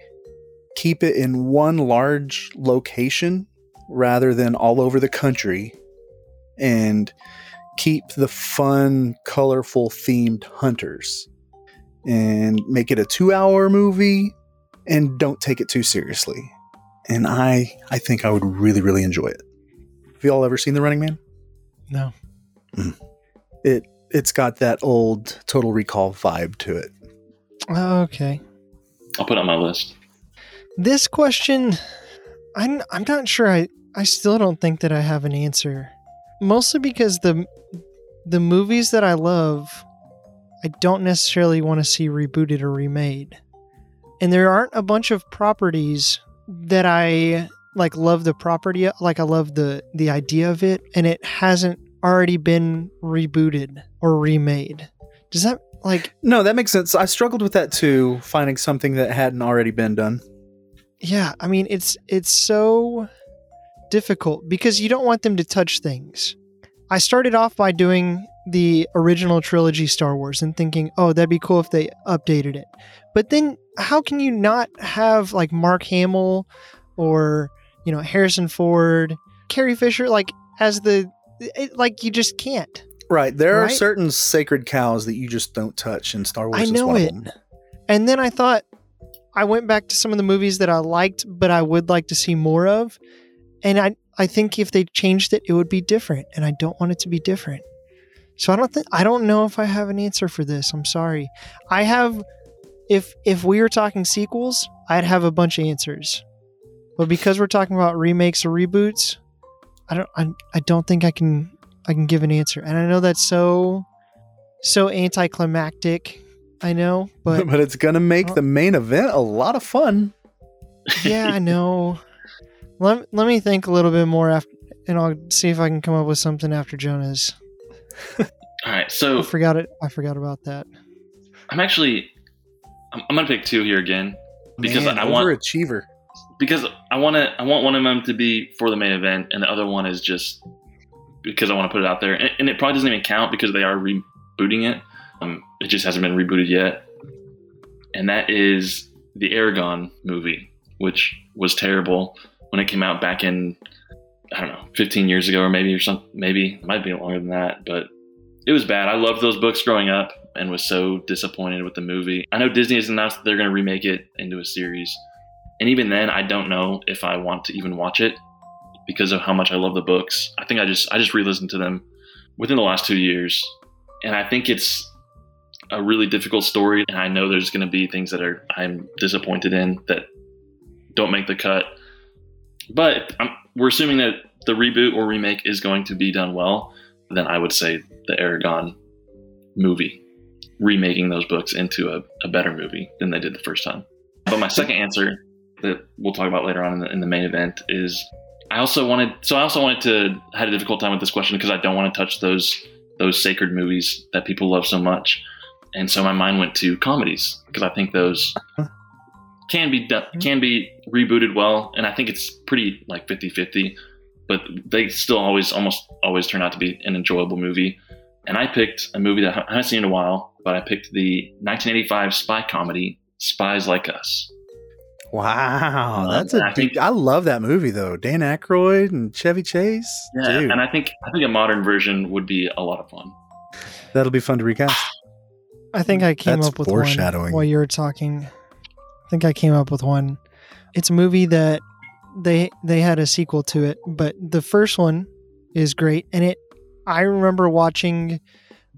keep it in one large location rather than all over the country and keep the fun, colorful themed hunters and make it a 2-hour movie and don't take it too seriously. And I I think I would really really enjoy it. Have you all ever seen The Running Man? No. Mm. It it's got that old Total Recall vibe to it. Oh, okay. I'll put it on my list. This question, I'm I'm not sure. I I still don't think that I have an answer. Mostly because the the movies that I love, I don't necessarily want to see rebooted or remade. And there aren't a bunch of properties that I like love the property like I love the the idea of it and it hasn't already been rebooted or remade. Does that like No, that makes sense. I struggled with that too, finding something that hadn't already been done. Yeah, I mean it's it's so difficult because you don't want them to touch things. I started off by doing the original trilogy Star Wars and thinking, "Oh, that'd be cool if they updated it." But then how can you not have like Mark Hamill or, you know, Harrison Ford, Carrie Fisher like as the it, like you just can't. Right. There are Right? certain sacred cows that you just don't touch, and Star Wars I know it. And then I thought I went back to some of the movies that I liked, but I would like to see more of. And I I think if they changed it, it would be different. And I don't want it to be different. So I don't think I don't know if I have an answer for this. I'm sorry. I have if if we were talking sequels, I'd have a bunch of answers. But because we're talking about remakes or reboots, I don't I, I don't think I can I can give an answer. And I know that's so so anticlimactic. I know, but But, it's gonna make Well- the main event a lot of fun. yeah, I know. Let, let me think a little bit more after, and I'll see if I can come up with something after Jonah's. All right, so I so forgot it. I forgot about that. I'm actually I'm, I'm gonna pick two here again because Man, I want overachiever. because I want to I want one of them to be for the main event, and the other one is just because I want to put it out there, and, and it probably doesn't even count because they are rebooting it. Um, it just hasn't been rebooted yet, and that is the Eragon movie, which was terrible when it came out back in I don't know 15 years ago or maybe or something. Maybe it might be longer than that, but it was bad. I loved those books growing up and was so disappointed with the movie. I know Disney has announced that they're going to remake it into a series. And even then, I don't know if I want to even watch it because of how much I love the books. I think I just I just re-listened to them within the last two years, and I think it's a really difficult story. And I know there's going to be things that are I'm disappointed in that don't make the cut. But I'm, we're assuming that the reboot or remake is going to be done well. Then I would say the Eragon movie, remaking those books into a, a better movie than they did the first time. But my second answer that we'll talk about later on in the, in the main event is I also wanted so I also wanted to I had a difficult time with this question because I don't want to touch those those sacred movies that people love so much. And so my mind went to comedies because I think those can be done, can be rebooted well and I think it's pretty like 50-50 but they still always almost always turn out to be an enjoyable movie. And I picked a movie that I haven't seen in a while, but I picked the 1985 spy comedy Spies Like Us. Wow, Uh, that's a I big. think- I love that movie though. Dan Aykroyd and Chevy Chase. Yeah, Dude, and I think I think a modern version would be a lot of fun. that'll be fun to recast. I think I came That's up with foreshadowing. one while you were talking. I think I came up with one. It's a movie that they they had a sequel to it, but the first one is great, and it. I remember watching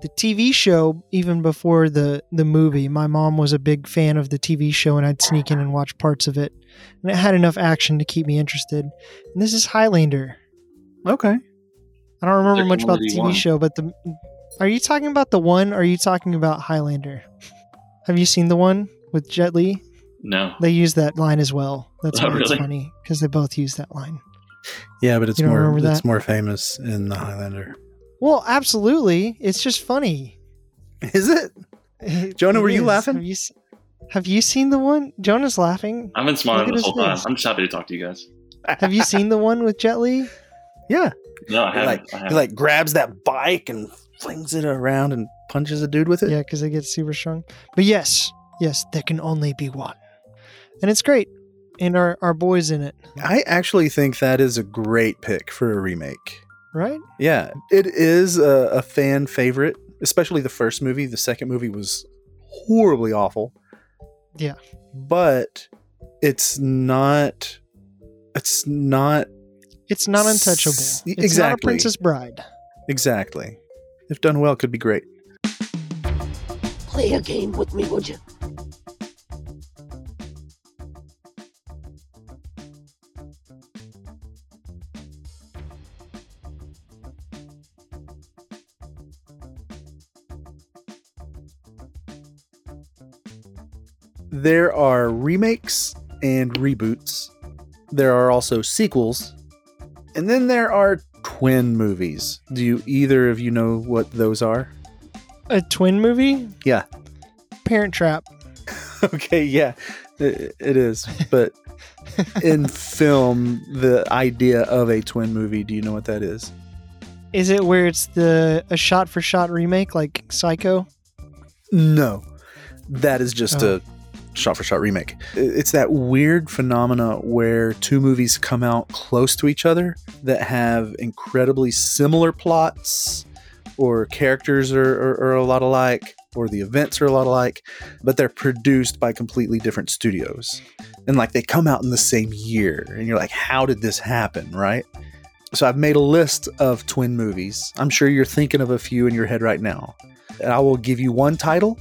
the TV show even before the the movie. My mom was a big fan of the TV show, and I'd sneak in and watch parts of it, and it had enough action to keep me interested. And this is Highlander. Okay. I don't remember much about the TV one. show, but the are you talking about the one? Or are you talking about Highlander? Have you seen the one with Jet Li? No. They use that line as well. That's Oh, why it's really? funny because they both use that line. Yeah, but it's more it's that? more famous in the Highlander. Well, absolutely. It's just funny. Is it? It- Jonah, it were you is. laughing? Have you, have you seen the one? Jonah's laughing. I've been smiling Look this his whole time. I'm just happy to talk to you guys. Have you seen the one with Jet Li? Yeah. No, I haven't. like I he haven't. like grabs that bike and flings it around and punches a dude with it. Yeah, because they get super strong. But yes, yes, there can only be one. And it's great. And our, our boy's in it, I actually think that is a great pick for a remake. right? Yeah, it is a, a fan favorite, especially the first movie. The second movie was horribly awful. Yeah. But it's not it's not It's not untouchable. It's not a. Princess Bride. exactly. If done well, it could be great. Play a game with me, would you? There are remakes and reboots. There are also sequels. And then there are twin movies. Do you either of you know what those are? A twin movie? Yeah. Parent Trap. okay, yeah, it, it is. But in film, the idea of a twin movie, do you know what that is? Is it where it's the a shot for shot remake like Psycho? No, that is just Oh. a shot for shot remake. It's that weird phenomena where two movies come out close to each other that have incredibly similar plots, or characters are, are, are a lot alike, or the events are a lot alike, but they're produced by completely different studios. And like they come out in the same year, and you're like, how did this happen, right? So I've made a list of twin movies. I'm sure you're thinking of a few in your head right now. And I will give you one title,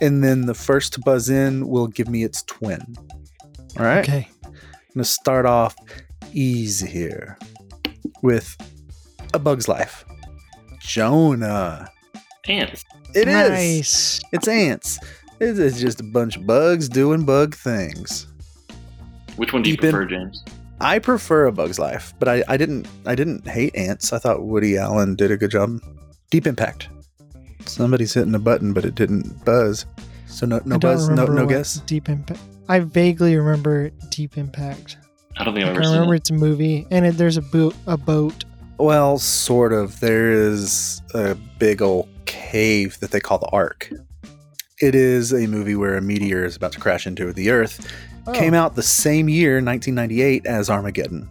and then the first to buzz in will give me its twin. All right. Okay. I'm gonna start off easy here with A Bug's Life. Jonah. Ants. It is. nice. It's ants. It is just a bunch of bugs doing bug things. Which one do you Deep in- prefer, James? I prefer A Bug's Life, but I, I didn't I didn't hate ants. I thought Woody Allen did a good job. Deep Impact. Somebody's hitting a button, but it didn't buzz. So no no buzz, no remember no guess. Deep Impact. I vaguely remember Deep Impact. I don't think I've Like, ever I seen remember it. it's a movie, and it, there's a boat. A boat. Well, sort of. There is a big old cave that they call the Ark. It is a movie where a meteor is about to crash into the Earth. Oh. Came out the same year, 1998, as Armageddon.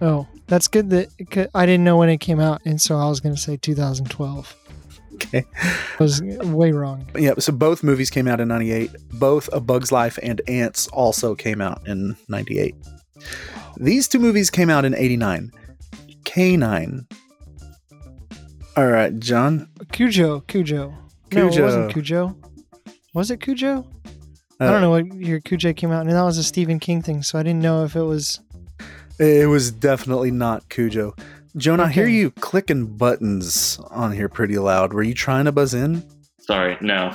Oh, that's good. That I didn't know when it came out, and so I was going to say 2012. Okay. I was way wrong. Yeah, so both movies came out in 98. Both A Bug's Life and Ants also came out in 98. These two movies came out in 89. K9. All right, John. Cujo. Cujo. No, it Cujo. wasn't Cujo. Was it Cujo? I Uh, don't know what year Cujo came out, and that was a Stephen King thing, so I didn't know if it was. It was definitely not Cujo. Jonah, I hear you clicking buttons on here pretty loud. Were you trying to buzz in? Sorry, no.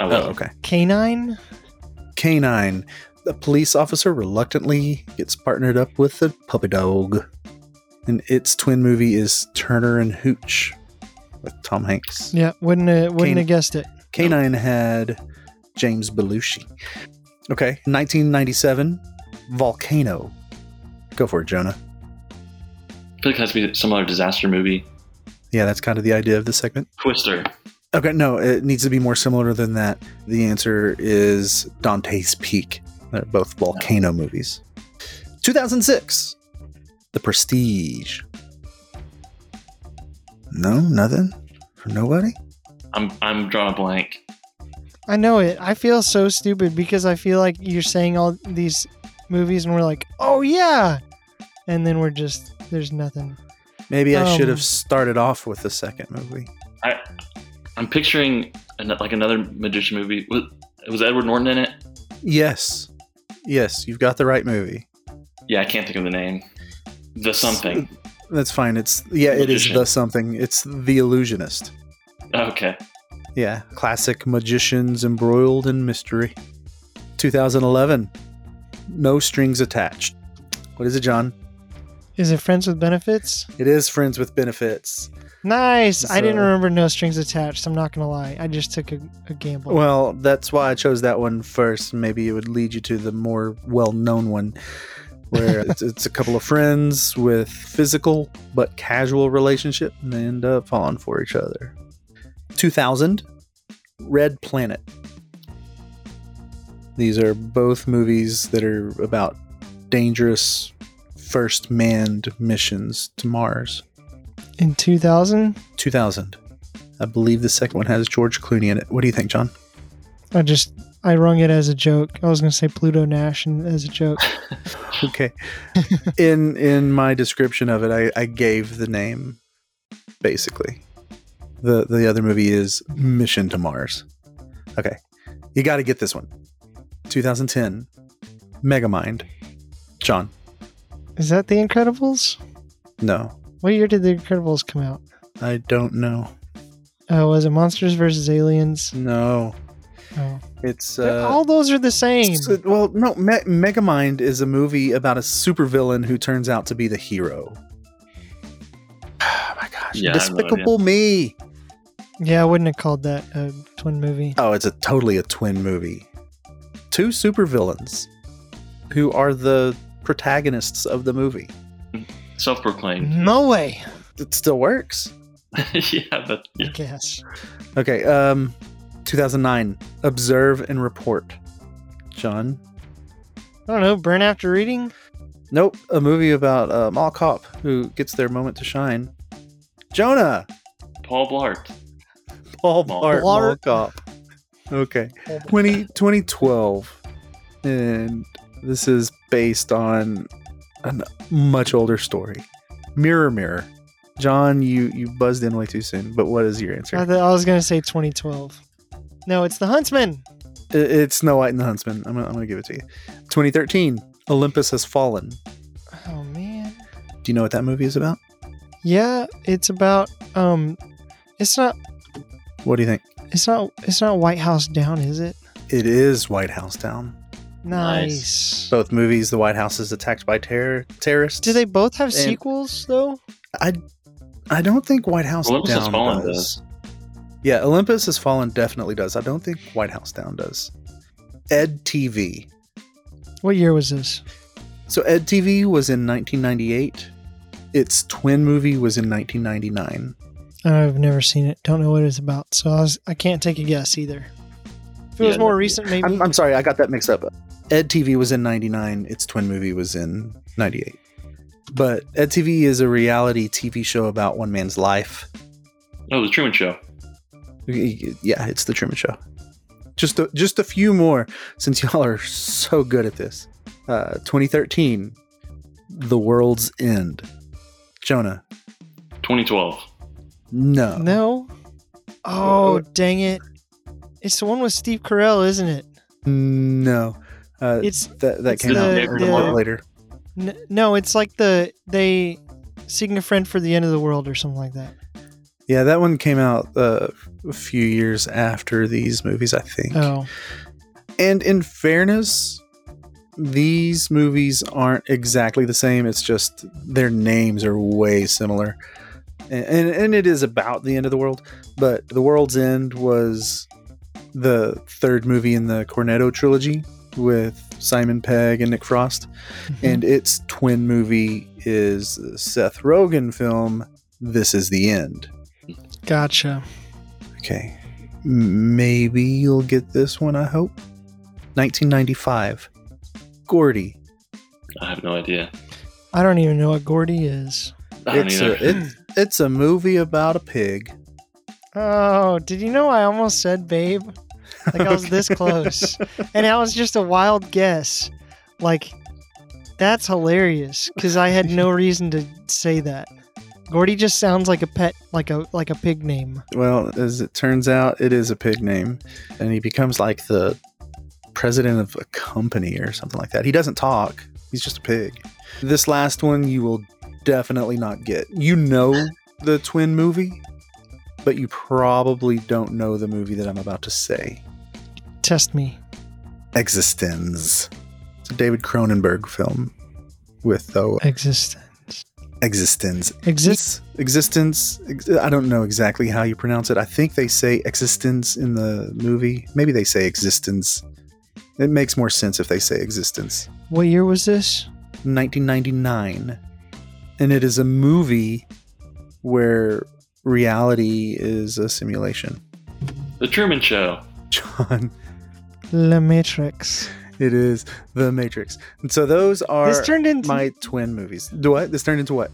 I Oh, wasn't. okay. K9? K9. The police officer reluctantly gets partnered up with a puppy dog. And its twin movie is Turner and Hooch with Tom Hanks. Yeah, wouldn't have, wouldn't Can- have guessed it. K9 had James Belushi. Okay, 1997, Volcano. Go for it, Jonah. I feel like it has to be a similar disaster movie. Yeah, that's kind of the idea of this segment. Twister. Okay, no, it needs to be more similar than that. The answer is Dante's Peak. They're both volcano movies. 2006, The Prestige. No, nothing for nobody. I'm I'm drawing a blank. I know it. I feel so stupid because I feel like you're saying all these movies, and we're like, oh, yeah. And then we're just, there's nothing. Maybe I should Um, have started off with the second movie. I I'm picturing an, like another magician movie. Was, was Edward Norton in it? Yes, yes, you've got the right movie. Yeah, I can't think of the name. The something. That's fine. It's yeah, it is Magician. the something. It's the illusionist. Okay. Yeah, classic magicians embroiled in mystery. 2011. No strings attached. What is it, John? Is it Friends with Benefits? It is friends with benefits. Nice. I didn't remember No Strings Attached. I'm not gonna lie. I just took a, a gamble. Well, that's why I chose that one first. Maybe it would lead you to the more well-known one, where it's, it's a couple of friends with physical but casual relationship, and they end up falling for each other. 2000, Red Planet. These are both movies that are about dangerous first manned missions to Mars. In 2000, 2000. I believe the second one has George Clooney in it. What do you think, John? I just I rung it as a joke. I was gonna say Pluto Nash and as a joke. okay in in my description of it I, I gave the name basically the the other movie is mission to mars okay you got to get this one 2010 megamind john Is that The Incredibles? no What year did The Incredibles come out? i don't know Oh, was it Monsters versus Aliens? no Oh, it's uh all those are the same. s- well no Me- megamind is a movie about a supervillain who turns out to be the hero oh my gosh Yeah, I have no despicable me Yeah, I wouldn't have called that a twin movie. Oh, it's a totally a twin movie. Two supervillains who are the protagonists of the movie. Self-proclaimed. No way. It still works. yeah, but I guess. Okay, um 2009, Observe and Report. John? I don't know. Burn after reading. Nope, a movie about a mall cop who gets their moment to shine. Jonah! Paul Blart. Paul Mall- Blart, Mall Blart. Cop. Okay. 20, 2012 and this is based on a much older story. Mirror mirror. John you you buzzed in way too soon but what is your answer? I, th- I was gonna say 2012. No, it's The Huntsman. I- it's snow white and the huntsman. I'm gonna, I'm gonna give it to you. 2013 olympus has fallen. Oh man. do you know what that movie is about? Yeah, it's about um, it's not what do you think? it's not it's not White House Down, is it? it is white house down Nice. Nice. both movies the white house is attacked by terror terrorists Do they both have And- sequels though? I I don't think White House Olympus Has Down Fallen does. Yeah, Olympus Has Fallen definitely does. I don't think White House Down does. Ed TV. What year was this? So Ed TV was in 1998. Its twin movie was in 1999. I've never seen it. Don't know what it's about, so I, was, I can't take a guess either. If it was more no- recent, maybe. I'm, I'm sorry, I got that mixed up. Ed TV was in 99. Its twin movie was in 98. But Ed TV is a reality TV show about one man's life. Oh, the Truman Show. Yeah, it's the Truman Show. Just a, just a few more since y'all are so good at this. Uh, 2013, The World's End. Jonah, 2012. no, no. Oh, dang it! It's the one with Steve Carell, isn't it? no. Uh, It's that that it's came out the- a the- lot later. n- no, it's like the they seeking a friend for the end of the world or something like that. Yeah, that one came out uh, a few years after these movies, I think. Oh, And in fairness, these movies aren't exactly the same. It's just their names are way similar. And, and, and it is about the end of the world. But The World's End was the third movie in the Cornetto trilogy with Simon Pegg and Nick Frost. Mm-hmm. And its twin movie is Seth Rogen film, This Is the End. gotcha. Okay. Maybe you'll get this one, I hope. 1995. Gordy. I have no idea. I don't even know what Gordy is. It's either. a, it, it's a movie about a pig. Oh, did you know I almost said babe? Like I was this close. And that was just a wild guess. Like that's hilarious cuz I had no reason to say that. Gordy just sounds like a pet like a like a pig name. Well, as it turns out, it is a pig name. And he becomes like the president of a company or something like that. He doesn't talk, he's just a pig. This last one you will definitely not get. You know the twin movie, but you probably don't know the movie that I'm about to say. Test me. Existence. It's a David Cronenberg film with though Existence. existence. Exist. Existence. Ex- I don't know exactly how you pronounce it. I think they say existence in the movie. Maybe they say existence. It makes more sense if they say existence. What year was this? 1999. And it is a movie where reality is a simulation. The Truman Show. John, La Matrix. it is The Matrix. And so those are This turned into my twin movies. Do what? This turned into what?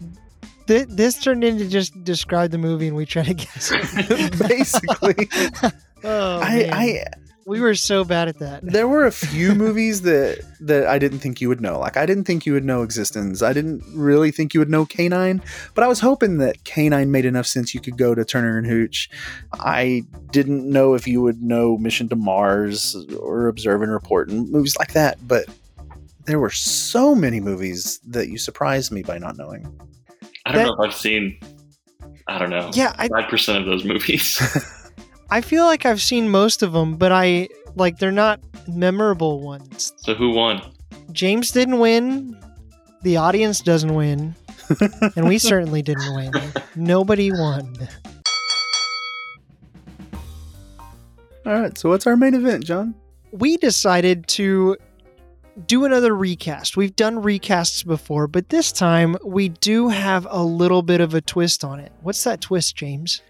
thi- this turned into just describe the movie and we try to guess. Basically. oh, I, man. I we were so bad at that. there were a few movies that that I didn't think you would know. Like I didn't think you would know Existence. I didn't really think you would know K9, but I was hoping that K9 made enough sense you could go to Turner and Hooch. I didn't know if you would know Mission to Mars or Observe and Report and movies like that, but there were so many movies that you surprised me by not knowing. I don't That- know if I've seen. I don't know. Yeah, Five percent of those movies. I feel like I've seen most of them, but I like they're not memorable ones. so who won? James didn't win. The audience doesn't win. and we certainly didn't win. Nobody won. All right, so what's our main event, John? We decided to do another recast. We've done recasts before, but this time we do have a little bit of a twist on it. What's that twist, James?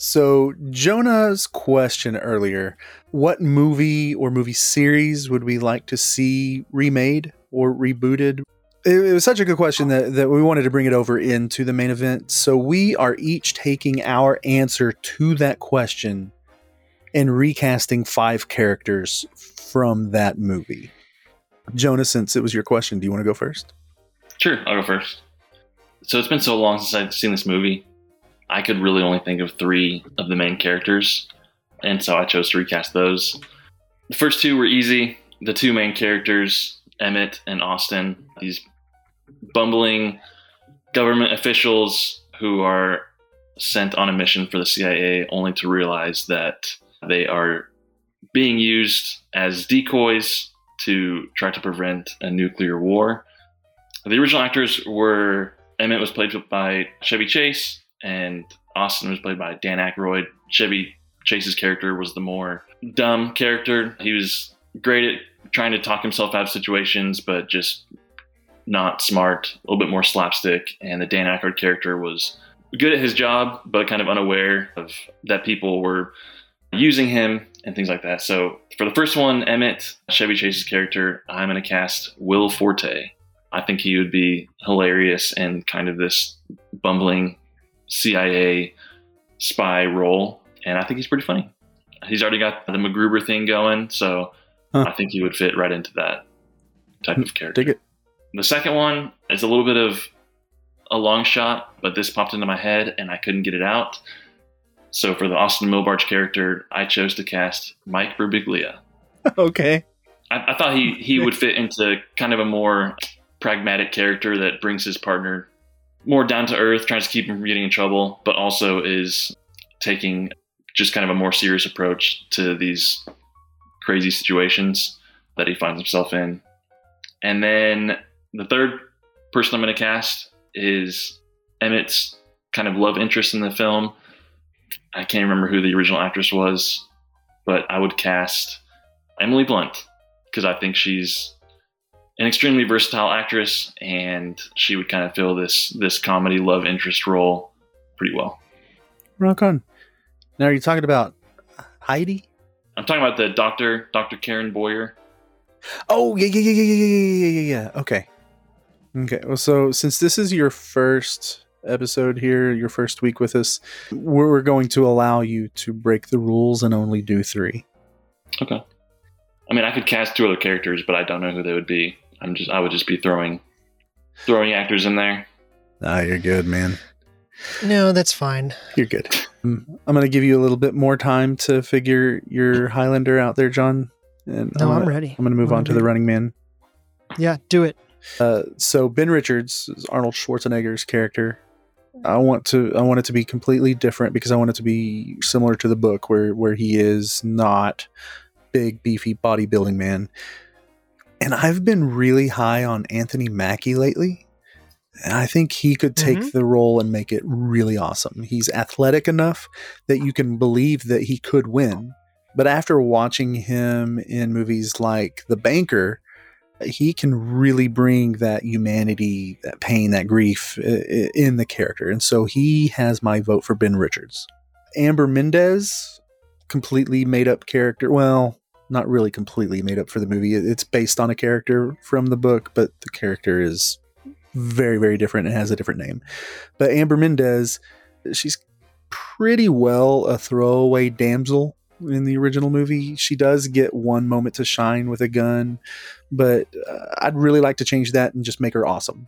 So, Jonah's question earlier what movie or movie series would we like to see remade or rebooted? It, was such a good question that, that we wanted to bring it over into the main event. So, we are each taking our answer to that question and recasting five characters from that movie. Jonah, since it was your question, do you want to go first? Sure, I'll go first. So it's been so long since I've seen this movie. I could really only think of three of the main characters, and so I chose to recast those. The first two were easy. The two main characters, Emmett and Austin, these bumbling government officials who are sent on a mission for the CIA only to realize that they are being used as decoys to try to prevent a nuclear war. The original actors were Emmett was played by Chevy Chase, and Austin was played by Dan Aykroyd. Chevy Chase's character was the more dumb character. He was great at trying to talk himself out of situations, but just not smart, a little bit more slapstick. And the Dan Aykroyd character was good at his job, but kind of unaware of that people were using him and things like that. So for the first one, Emmett, Chevy Chase's character, I'm going to cast Will Forte. I think he would be hilarious and kind of this bumbling CIA spy role, and I think he's pretty funny. He's already got the MacGruber thing going, so Huh. I think he would fit right into that type of hmm, character. Dig it. The second one is a little bit of a long shot, but this popped into my head and I couldn't get it out. So for the Austin Milbarge character, I chose to cast Mike Birbiglia. Okay. I, I thought he, he would fit into kind of a more pragmatic character that brings his partner more down to earth, tries to keep him from getting in trouble, but also is taking just kind of a more serious approach to these crazy situations that he finds himself in. And then the third person I'm going to cast is Emmett's kind of love interest in the film. I can't remember who the original actress was, but I would cast Emily Blunt because I think she's an extremely versatile actress and she would kind of fill this this comedy love interest role pretty well. Rock on. Now, are you talking about Heidi? I'm talking about the doctor, Dr. Karen Boyer. Oh yeah yeah yeah yeah yeah yeah yeah yeah. Okay. Okay. Well, so since this is your first episode here, your first week with us, we're going to allow you to break the rules and only do three. Okay. I mean, I could cast two other characters, but I don't know who they would be. I'm just I would just be throwing throwing actors in there. Ah, you're good, man. No, that's fine. You're good. I'm going to give you a little bit more time to figure your Highlander out there, John. And No, I'm gonna- ready. I'm going to move I'm on to the. Running Man. Yeah, do it. Uh, so Ben Richards, is Arnold Schwarzenegger's character. I want to I want it to be completely different because I want it to be similar to the book where where he is not big beefy bodybuilding man. And I've been really high on Anthony Mackie lately. And I think he could take Mhm. the role and make it really awesome. He's athletic enough that you can believe that he could win. But after watching him in movies like The Banker, he can really bring that humanity, that pain, that grief i- in the character. And so he has my vote for Ben Richards. Amber Mendez, completely made up character. Well, not really completely made up for the movie. It's based on a character from the book, but the character is very, very different and has a different name. But Amber Mendez, she's pretty well a throwaway damsel in the original movie. She does get one moment to shine with a gun, but uh, I'd really like to change that and just make her awesome.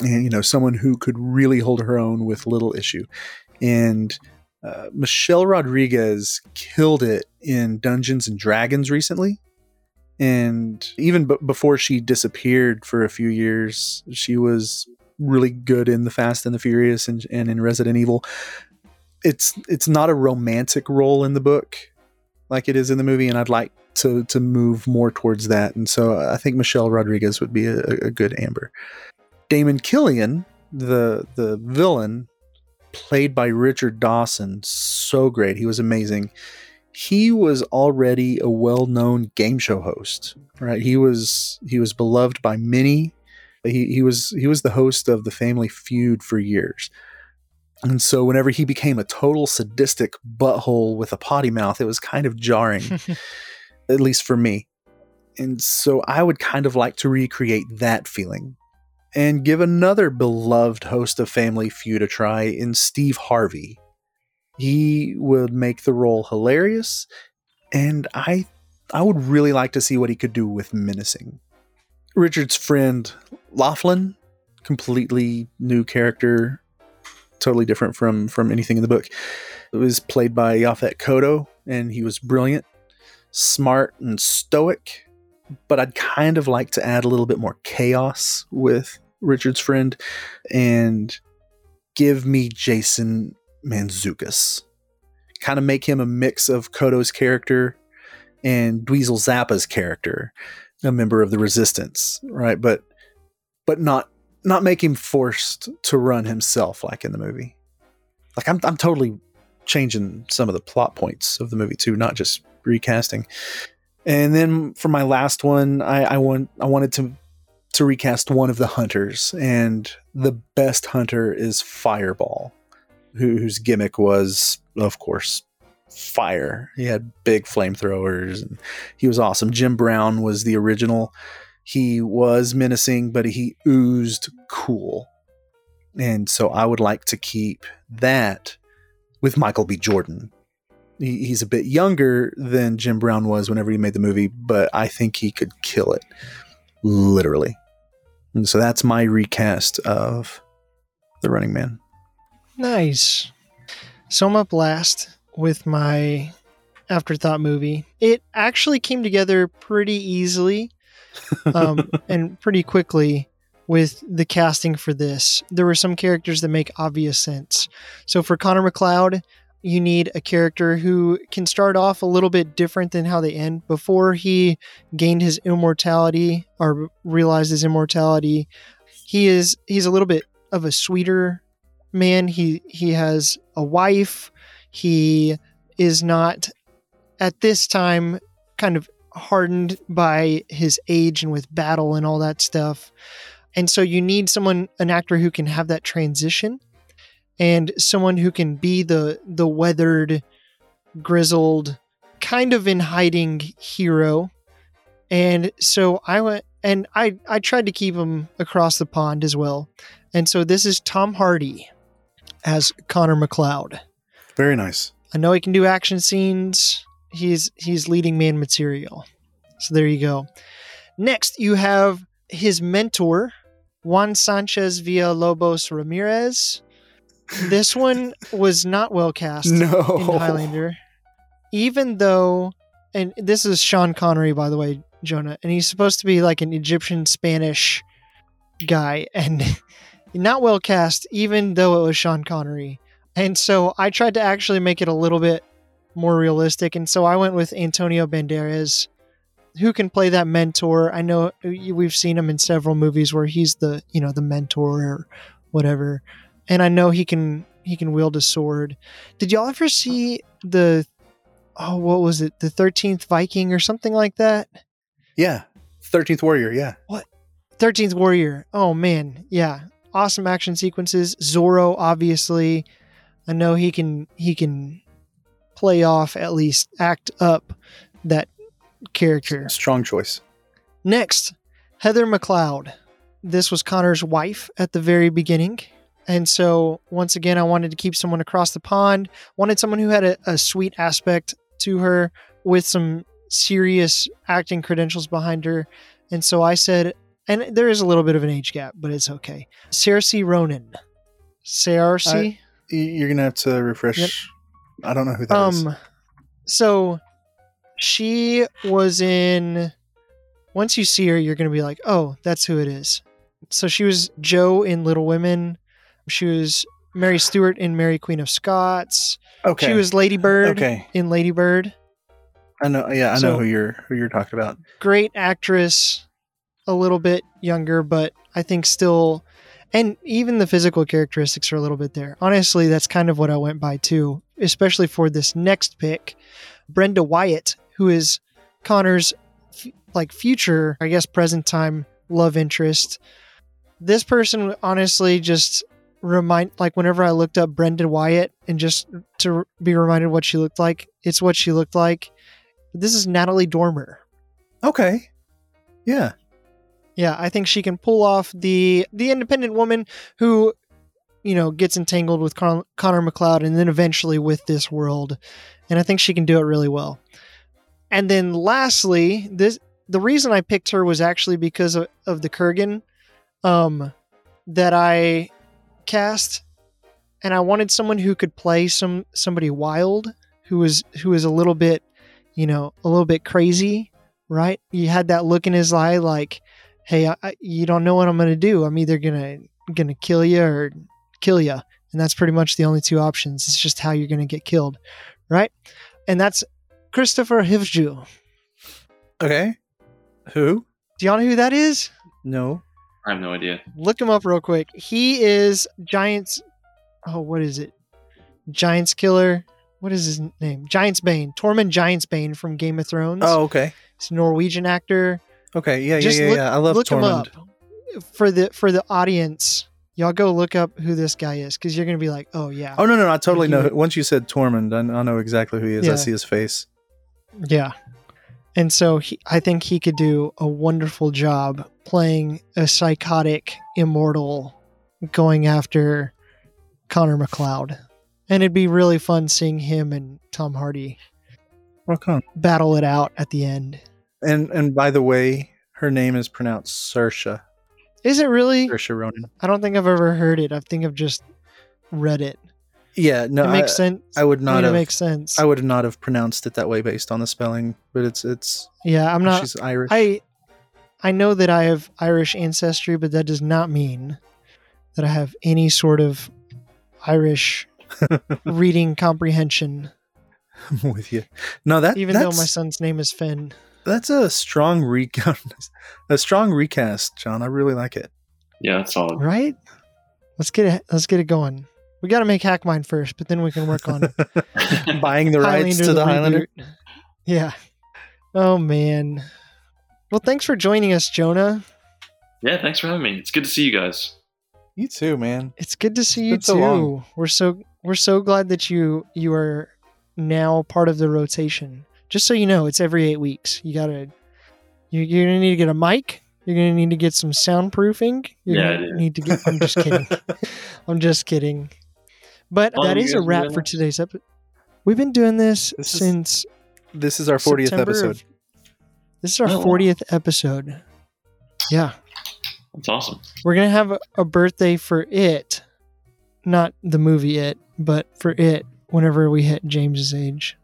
And, you know, someone who could really hold her own with little issue. And uh, Michelle Rodriguez killed it in Dungeons and Dragons recently. And even b- before she disappeared for a few years, she was really good in The Fast and the Furious and, and in Resident Evil. It's it's not a romantic role in the book like it is in the movie, and I'd like to to move more towards that. And so I think Michelle Rodriguez would be a, a good Amber. Damon Killian, the the villain, played by Richard Dawson, so great. He was amazing. He was already a well-known game show host, right? He was he was beloved by many. He he was he was the host of the Family Feud for years. And so whenever he became a total sadistic butthole with a potty mouth, it was kind of jarring, at least for me. And so I would kind of like to recreate that feeling and give another beloved host of Family Feud a try in Steve Harvey. He would make the role hilarious, and I I would really like to see what he could do with menacing. Richard's friend Laughlin, completely new character, totally different from from anything in the book. It was played by Yaphet Kotto, and he was brilliant, smart, and stoic. But I'd kind of like to add a little bit more chaos with Richard's friend, and give me Jason Mantzoukas. Kind of make him a mix of Kotto's character and Dweezil Zappa's character, a member of the Resistance, right? But but not not make him forced to run himself like in the movie. Like I'm I'm totally changing some of the plot points of the movie too, not just recasting. And then for my last one, I, I want I wanted to to recast one of the hunters, and the best hunter is Fireball, who, whose gimmick was, of course, fire. He had big flamethrowers, and he was awesome. Jim Brown was the original. He was menacing, but he oozed cool. And so I would like to keep that with Michael B. Jordan. He, he's a bit younger than Jim Brown was whenever he made the movie, but I think he could kill it, literally. And so that's my recast of The Running Man. Nice. So I'm up last with my afterthought movie. It actually came together pretty easily um, and pretty quickly with the casting for this. There were some characters that make obvious sense. So for Connor MacLeod, you need a character who can start off a little bit different than how they end. Before he gained his immortality or realized his immortality, he is he's a little bit of a sweeter man. He he has a wife. He is not at this time kind of hardened by his age and with battle and all that stuff. And so you need someone an actor who can have that transition and someone who can be the the weathered grizzled kind of in hiding hero. And so I went and I I tried to keep him across the pond as well. And so this is Tom Hardy as Connor MacLeod. Very nice. I know he can do action scenes. He's he's leading man material. So there you go. Next, you have his mentor, Juan Sanchez Villalobos Ramirez. This one was not well cast No. in Highlander. Even though, and this is Sean Connery, by the way, Jonah, and he's supposed to be like an Egyptian Spanish guy and not well cast, even though it was Sean Connery. And so I tried to actually make it a little bit more realistic. And so I went with Antonio Banderas, who can play that mentor. I know uh, we've seen him in several movies where he's the, you know, the mentor or whatever. And I know he can he can wield a sword. Did y'all ever see the oh what was it? The 13th Viking or something like that? Yeah. 13th Warrior, yeah. What? 13th Warrior. Oh man, yeah. Awesome action sequences. Zorro obviously. I know he can he can play off at least act up that character. Strong choice. Next, Heather MacLeod. This was Connor's wife at the very beginning. And so, once again, I wanted to keep someone across the pond, wanted someone who had a, a sweet aspect to her with some serious acting credentials behind her. And so I said, and there is a little bit of an age gap, but it's okay. Cersei Ronan. Cersei? Y- You're going to have to refresh. Yep. I don't know who that is. um, so she was in. Once you see her, you're going to be like, oh, that's who it is. So she was Jo in Little Women. She was Mary Stuart in Mary Queen of Scots. Okay. She was Lady Bird Okay. in Lady Bird. I know. Yeah, I So- know who you're who you're talking about. Great actress, a little bit younger, but I think still. And even the physical characteristics are a little bit there. Honestly, that's kind of what I went by too, especially for this next pick. Brenda Wyatt, who is Connor's f- like future, I guess present time love interest. This person honestly just remind like whenever I looked up Brenda Wyatt and just to be reminded what she looked like, it's what she looked like. This is Natalie Dormer. Okay. Yeah. Yeah, I think she can pull off the the independent woman who, you know, gets entangled with Con- Connor MacLeod and then eventually with this world, and I think she can do it really well. And then lastly, this the reason I picked her was actually because of, of the Kurgan, um, that I cast, and I wanted someone who could play some somebody wild, who was who was a little bit, you know, a little bit crazy, right? You had that look in his eye, like hey, I, I, you don't know what I'm going to do. I'm either going to going to kill you or kill you. And that's pretty much the only two options. It's just how you're going to get killed, right? And that's Kristofer Hivju. Okay. Who? Do y'all know who that is? No. I have no idea. Look him up real quick. He is Giants. Oh, what is it? Giants Killer. What is his name? Giantsbane. Tormund Giantsbane from Game of Thrones. Oh, okay. He's a Norwegian actor. Okay. Yeah, yeah, Just yeah, look- yeah. I love look him Tormund. up for the for the audience. Y'all go look up who this guy is because you're gonna be like, oh yeah, Oh no, no, no, I totally Like know. you- Once you said Tormund, I, I know exactly who he is. I see his face. yeah. And so he, I think he could do a wonderful job playing a psychotic immortal going after Connor MacLeod, and it'd be really fun seeing him and Tom Hardy Rock on. battle it out at the end. And and by the way, her name is pronounced Saoirse. Is it really? Saoirse Ronan. I don't think I've ever heard it. I think I've just read it. Yeah, no, it I, makes sense. I would I not mean, it have. makes sense. I would not have pronounced it that way based on the spelling, but it's it's. yeah, I'm not. she's Irish. I I know that I have Irish ancestry, but that does not mean that I have any sort of Irish reading comprehension. I'm with you. No, that Even though my son's name is Finn. that's a strong recast. a strong recast, Jon. I really like it. Yeah, that's solid. Right? Let's get it. Let's get it going. We got to make Hackmine first, but then we can work on Buying the rights Highlander to the Highlander. reboot. Yeah. Oh man. Well, thanks for joining us, Jonah. Yeah, thanks for having me. It's good to see you guys. You too, man. It's good to see It's you been so too. We're so we're so glad that you you are now part of the rotation. Just so you know, it's every eight weeks. You gotta you, you're gonna need to get a mic. You're gonna need to get some soundproofing. You're Yeah, gonna need to get. I'm just kidding. I'm just kidding. But How long that a wrap for today's episode. We've been doing this, This is since This is our 40th September episode. of- this is our Oh, 40th episode. Yeah. That's awesome. We're gonna have a, a birthday for it, not the movie it, but for it. Whenever we hit James's age,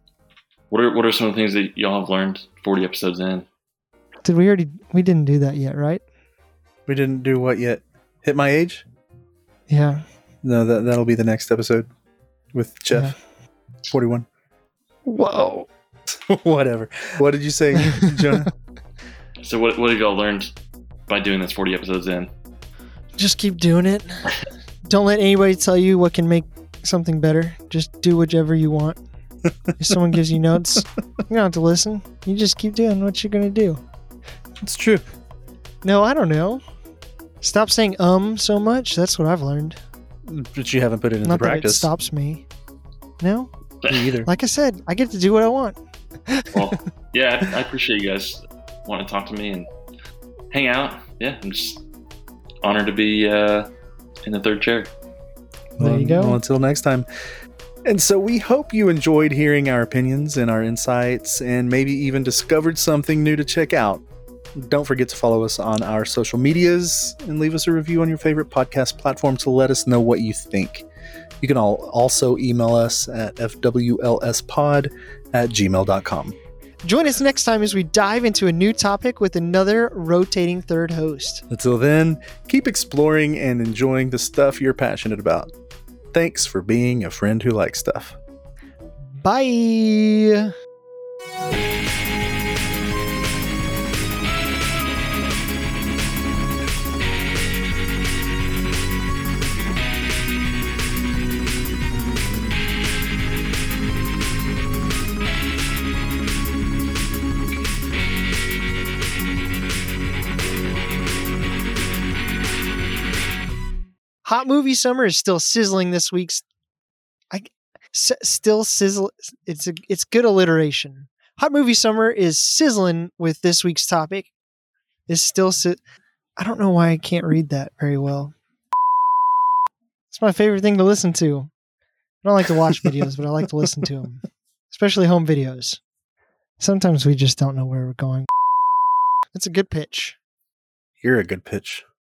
What are what are some of the things that y'all have learned 40 episodes in? did we already? We didn't do that yet, right? We didn't do what yet? Hit my age? Yeah. No, that that'll be the next episode with Jeff. Forty one. Whoa. Whatever. What did you say, Jonah? So what what have y'all learned by doing this 40 episodes in? Just keep doing it. Don't let anybody tell you what can make something better. Just do whichever you want. if someone gives you notes, you don't have to listen. You just keep doing what you're gonna do. it's true. No, I don't know. Stop saying um so much. That's what I've learned. But you haven't put it into Not that it practice. stops me. No, Me either. like I said, I get to do what I want. Well, yeah, I, I appreciate you guys wanting to talk to me and hang out. Yeah, I'm just honored to be uh, in the third chair. There you go. Well, until next time. And so we hope you enjoyed hearing our opinions and our insights and maybe even discovered something new to check out. Don't forget to follow us on our social medias and leave us a review on your favorite podcast platform to let us know what you think. You can all also email us at fwlspod at gmail.com. Join us next time as we dive into a new topic with another rotating third host. Until then, keep exploring and enjoying the stuff you're passionate about. Thanks for being a friend who likes stuff. Bye. Hot movie summer is still sizzling this week's. I s- still sizzle. It's a it's good alliteration. Hot movie summer is sizzling with this week's topic. Is still si- I don't know why I can't read that very well. It's my favorite thing to listen to. I don't like to watch videos, but I like to listen to them, especially home videos. Sometimes we just don't know where we're going. It's a good pitch. You're a good pitch.